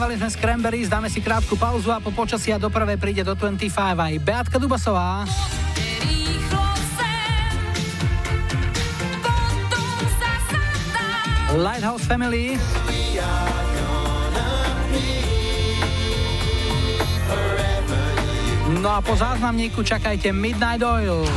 Vysmívali sme Cranberries, dáme si krátku pauzu a po počasí a doprave príde do 25 aj Beatka Dubasová. Lighthouse Family. No a po záznamníku čakajte Midnight Oil.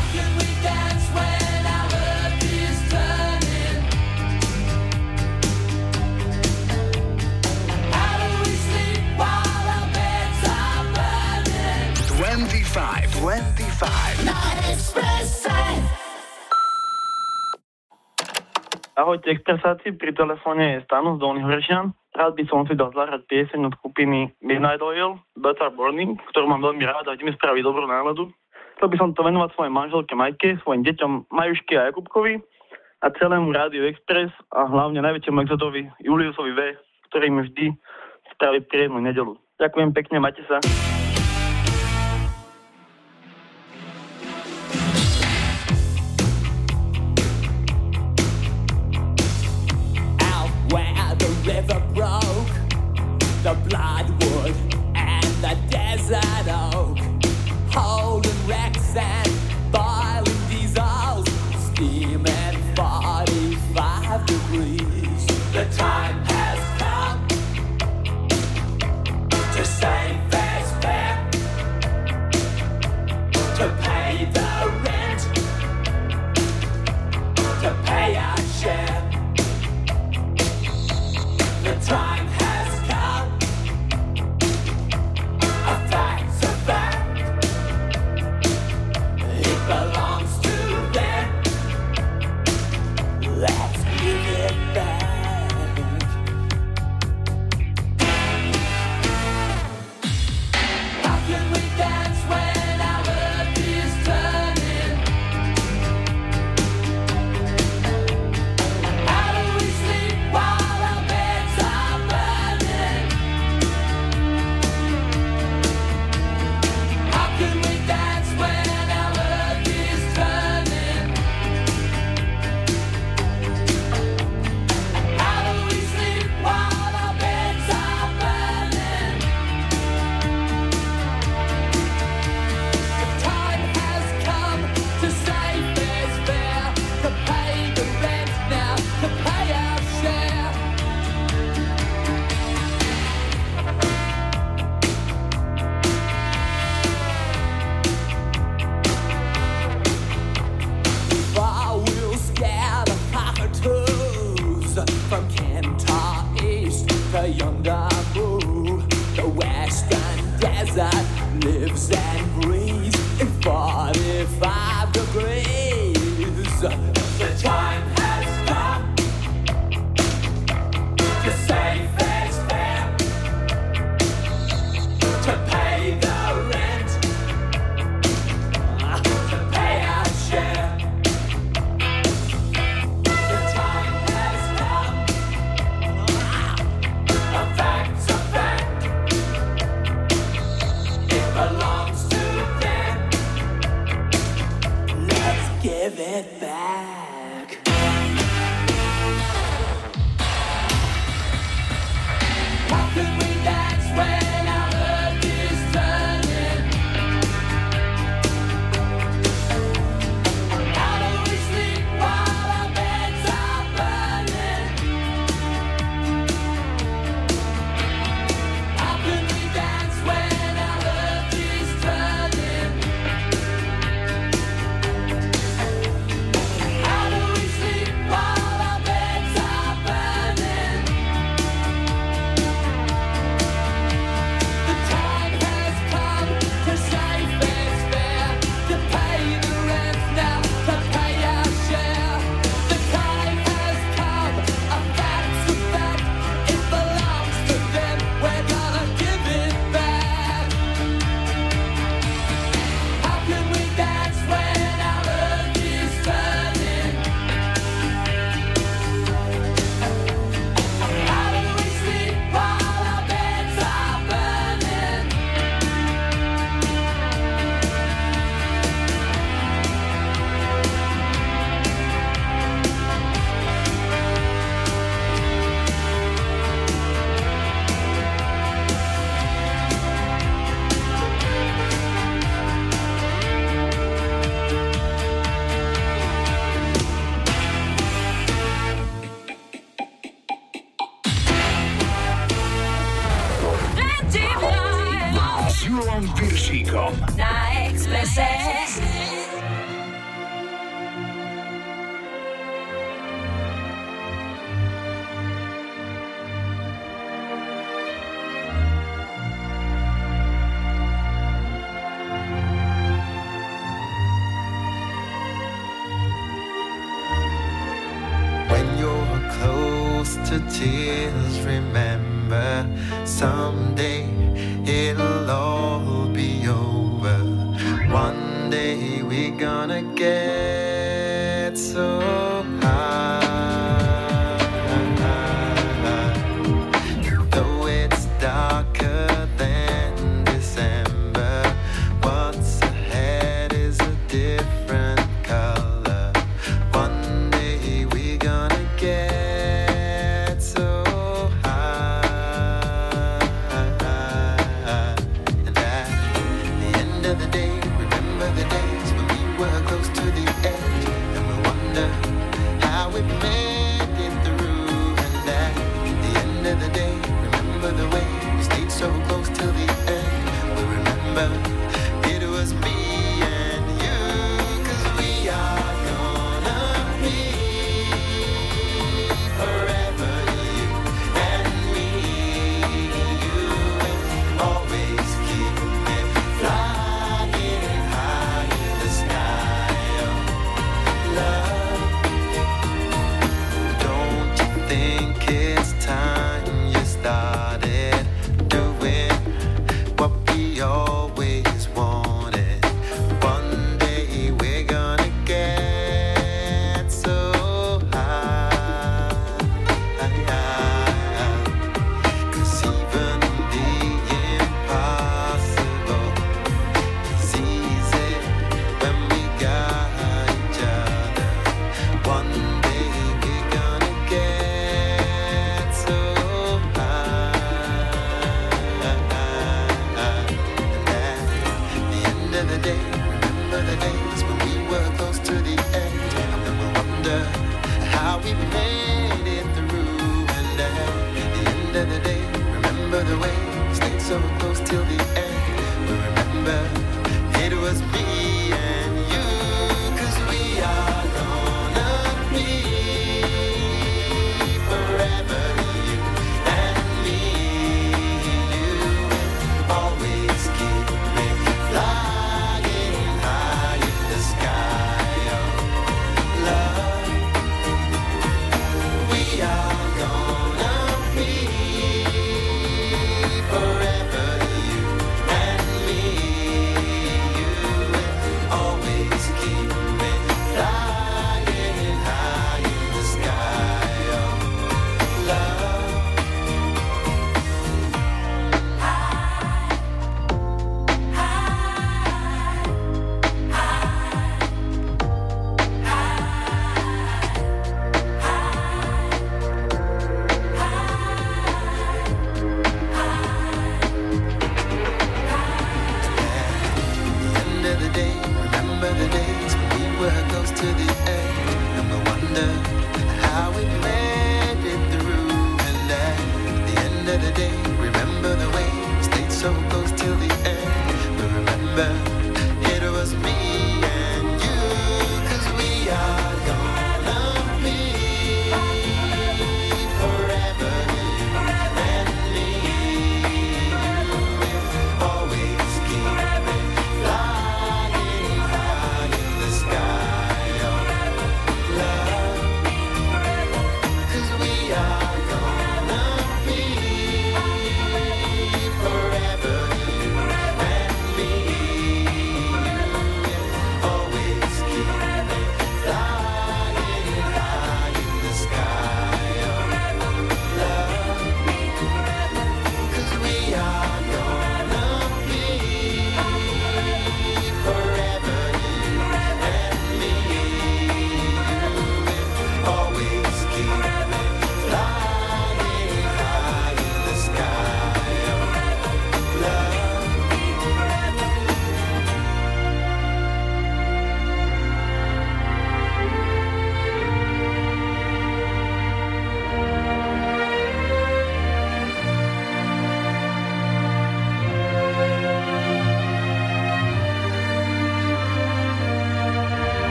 Ahojte expresáci, pri telefóne je Stano z Dolných Hršian. Rád by som si dal zahrať pieseň od skupiny Midnight Oil, Better Burning, ktorú mám veľmi rád a mi spraví dobrú náladu. Chcel by som to venovať svojej manželke Majke, svojim deťom Majuške a Jakubkovi a celému Rádiu Express a hlavne najväčšiemu exotovi Juliusovi V, ktorý mi vždy spraví príjemnú nedelu. Ďakujem pekne, majte sa. River broke, the bloodwood and the desert oak, holding wrecks and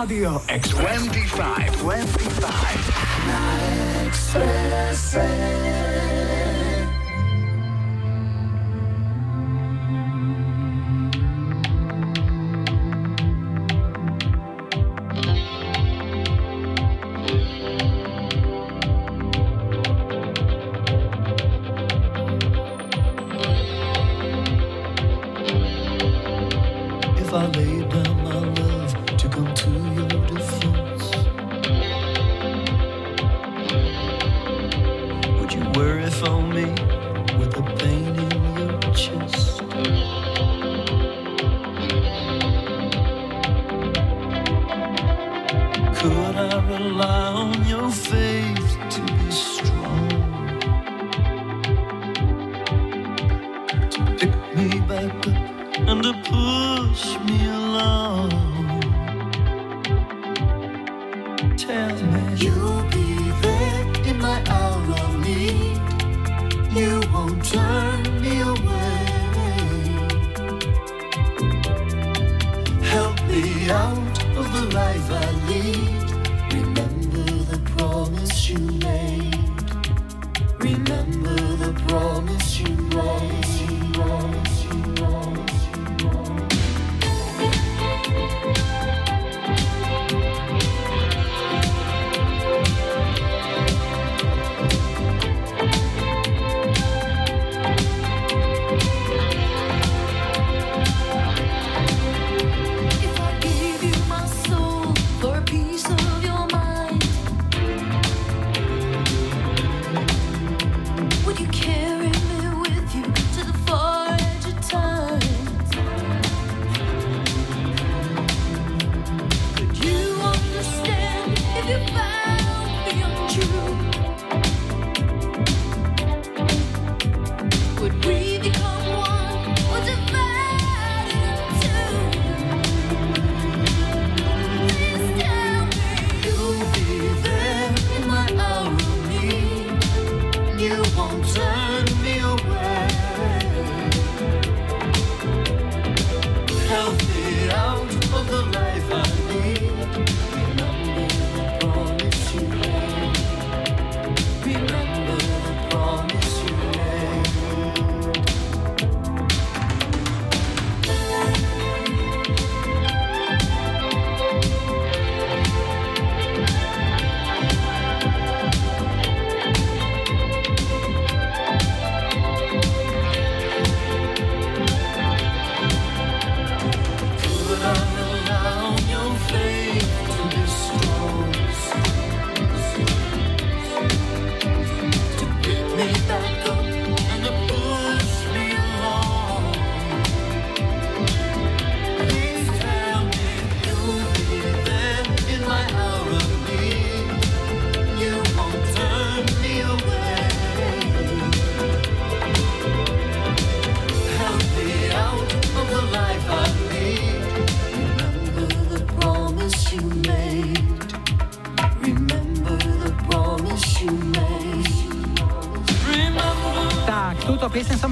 Radio Express. 25. 25. Could I rely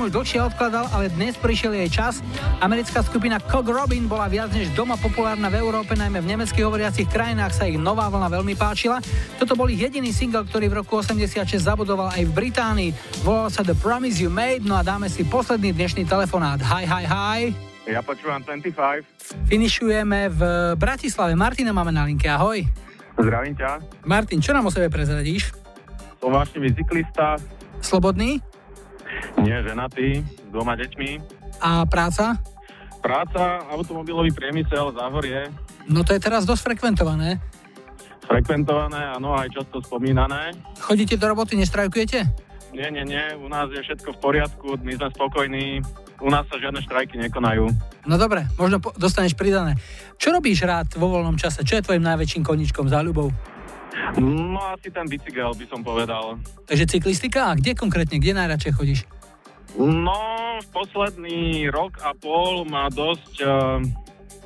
už dlhšie odkladal, ale dnes prišiel jej čas. Americká skupina Cog Robin bola viac než doma populárna v Európe, najmä v nemecky hovoriacich krajinách sa ich nová vlna veľmi páčila. Toto bol ich jediný single, ktorý v roku 86 zabudoval aj v Británii. Volal sa The Promise You Made, no a dáme si posledný dnešný telefonát. Hi, hi, hi. Ja počúvam 25. Finišujeme v Bratislave. Martina máme na linke, ahoj. Zdravím ťa. Martin, čo nám o sebe prezradíš? Som vášnivý cyklista, Slobodný? Nie ženatý, s dvoma deťmi. A práca? Práca, automobilový priemysel, záhorie, No to je teraz dosť frekventované. frekventované, áno, aj často spomínané. Chodíte do roboty, nestrajkujete? Nie, nie, nie, u nás je všetko v poriadku, my sme spokojní, u nás sa žiadne štrajky nekonajú. No dobre, možno po- dostaneš pridané. Čo robíš rád vo voľnom čase? Čo je tvojim najväčším koničkom, záľubou? No asi ten bicykel by som povedal. Takže cyklistika? A kde konkrétne? Kde najradšej chodíš? No, posledný rok a pol ma dosť uh,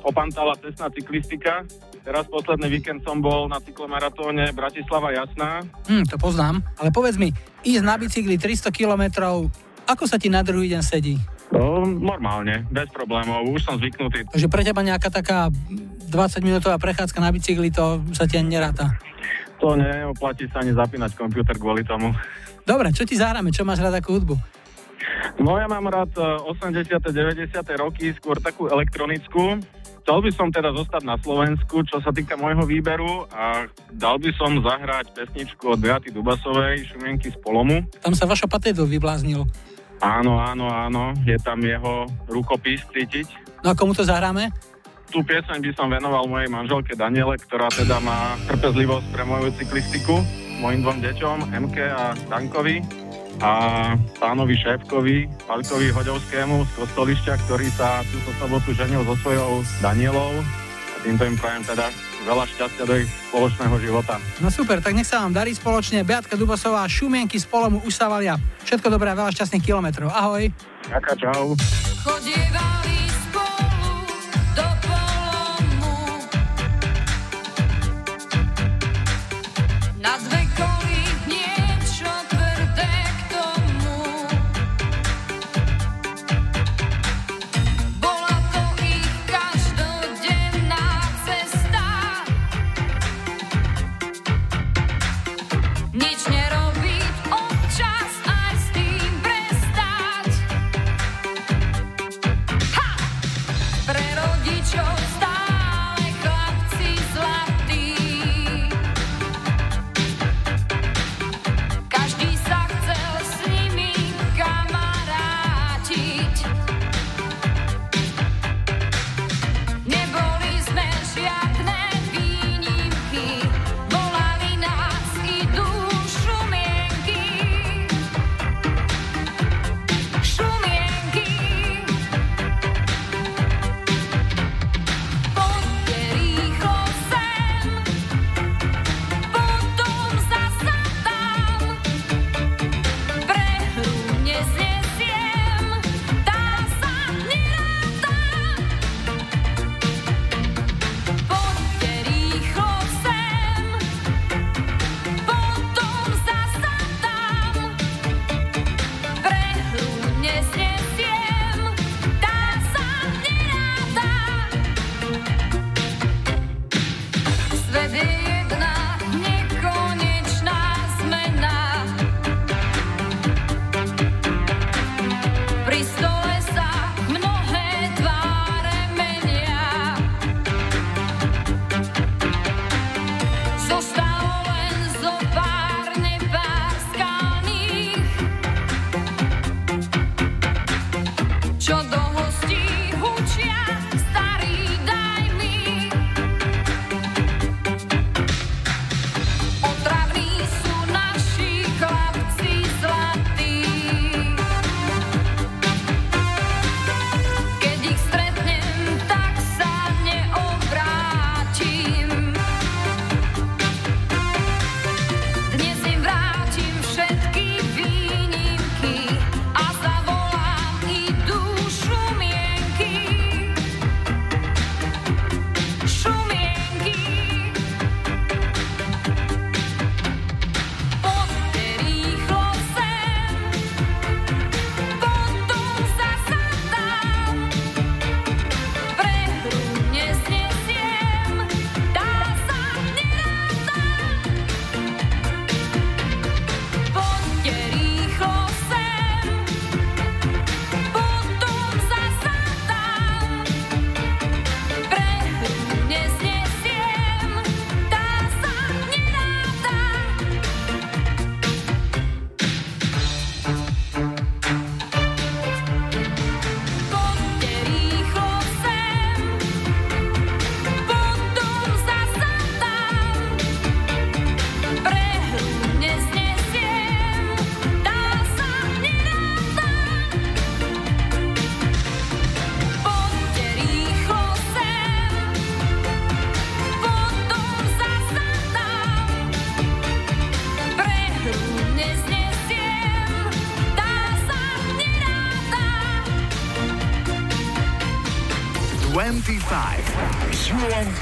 opantala cestná cyklistika. Teraz posledný víkend som bol na cyklomaratóne Bratislava Jasná. Hm, to poznám. Ale povedz mi, ísť na bicykli 300 kilometrov, ako sa ti na druhý deň sedí? No, normálne, bez problémov, už som zvyknutý. Takže pre teba nejaká taká 20-minútová prechádzka na bicykli, to sa ti ani neráta. To neoplatí sa ani zapínať počítač kvôli tomu. Dobre, čo ti zahráme? Čo máš rád ako hudbu? No ja mám rád eh, 80. 90. roky, skôr takú elektronickú. Chcel by som teda zostať na Slovensku, čo sa týka môjho výberu a dal by som zahrať pesničku od Beaty Dubasovej, Šumienky z Polomu. Tam sa vaša patédo vybláznil. Áno, áno, áno, je tam jeho rukopis cítiť. No a komu to zahráme? Tú pieseň by som venoval mojej manželke Daniele, ktorá teda má trpezlivosť pre moju cyklistiku, mojim dvom deťom, Emke a Dankovi a pánovi Šépkovi, Palkovi Hoďovskému z Kostolišťa, ktorý sa túto sobotu ženil so svojou Danielou. A týmto im prajem teda veľa šťastia do ich spoločného života. No super, tak nech sa vám darí spoločne. Beatka Dubosová, šumienky z polomu už. Všetko dobré a veľa šťastných kilometrov. Ahoj. Ďaká, čau.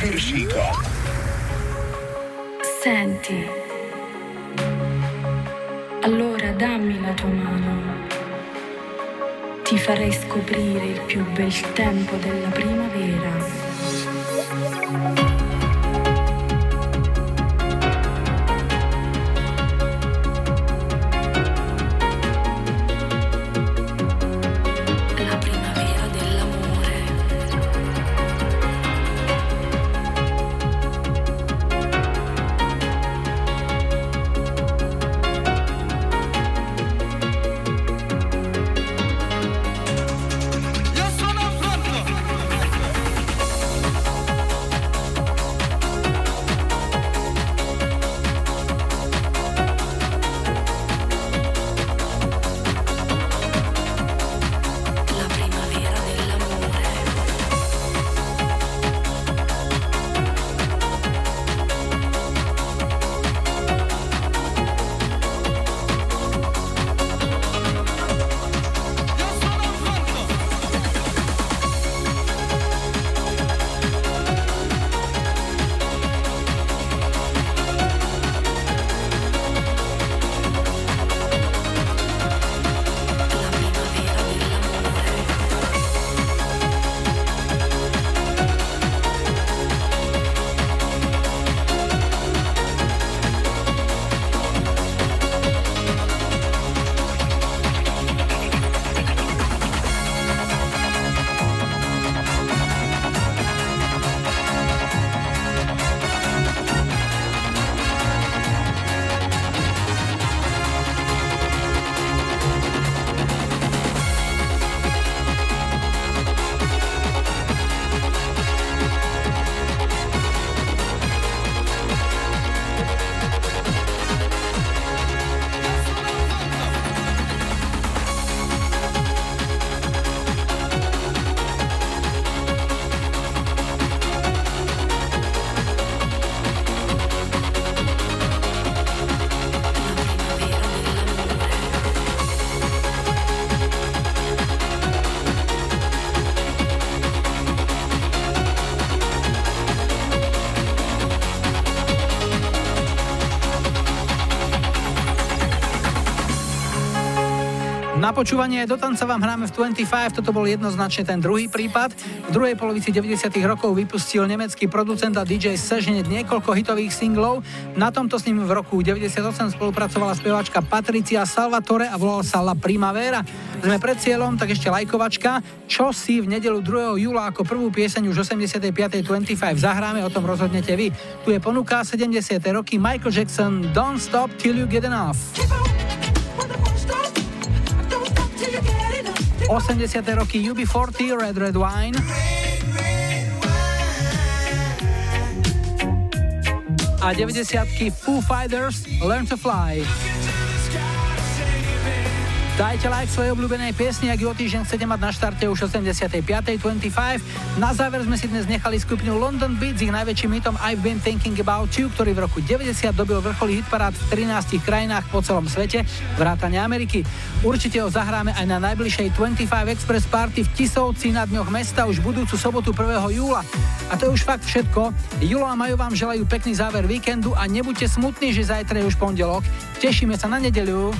Persico. Senti. Allora dammi la tua mano. Ti farei scoprire il più bel tempo della prima. Na počúvanie do tanca vám hráme v 25, toto bol jednoznačne ten druhý prípad. V druhej polovici 90. rokov vypustil nemecký producent a DJ Sežne niekoľko hitových singlov. Na tomto s ním v roku 98 spolupracovala speváčka Patricia Salvatore a volal sa La Primavera. Sme pred cieľom, tak ešte lajkovačka. Čo si v nedelu 2. júla ako prvú pieseň už 85. 25 zahráme, o tom rozhodnete vy. Tu je ponuka 70. roky Michael Jackson Don't Stop Till You Get Enough. 80. roky UB40 Red Red Wine. A 90. Foo Fighters Learn to Fly. Dajte like svojej obľúbenej piesni, ak ju o týždeň chcete mať na štarte už 85.25. Na záver sme si dnes nechali skupinu London Beat s ich najväčším hitom I've Been Thinking About You, ktorý v roku 90 dobil vrcholý hitparát v 13 krajinách po celom svete, vrátane Ameriky. Určite ho zahráme aj na najbližšej 25 Express Party v Tisovci na dňoch mesta už budúcu sobotu 1. júla. A to je už fakt všetko. Julo a Majo vám želajú pekný záver víkendu a nebuďte smutní, že zajtra je už pondelok. Tešíme sa na nedeľu.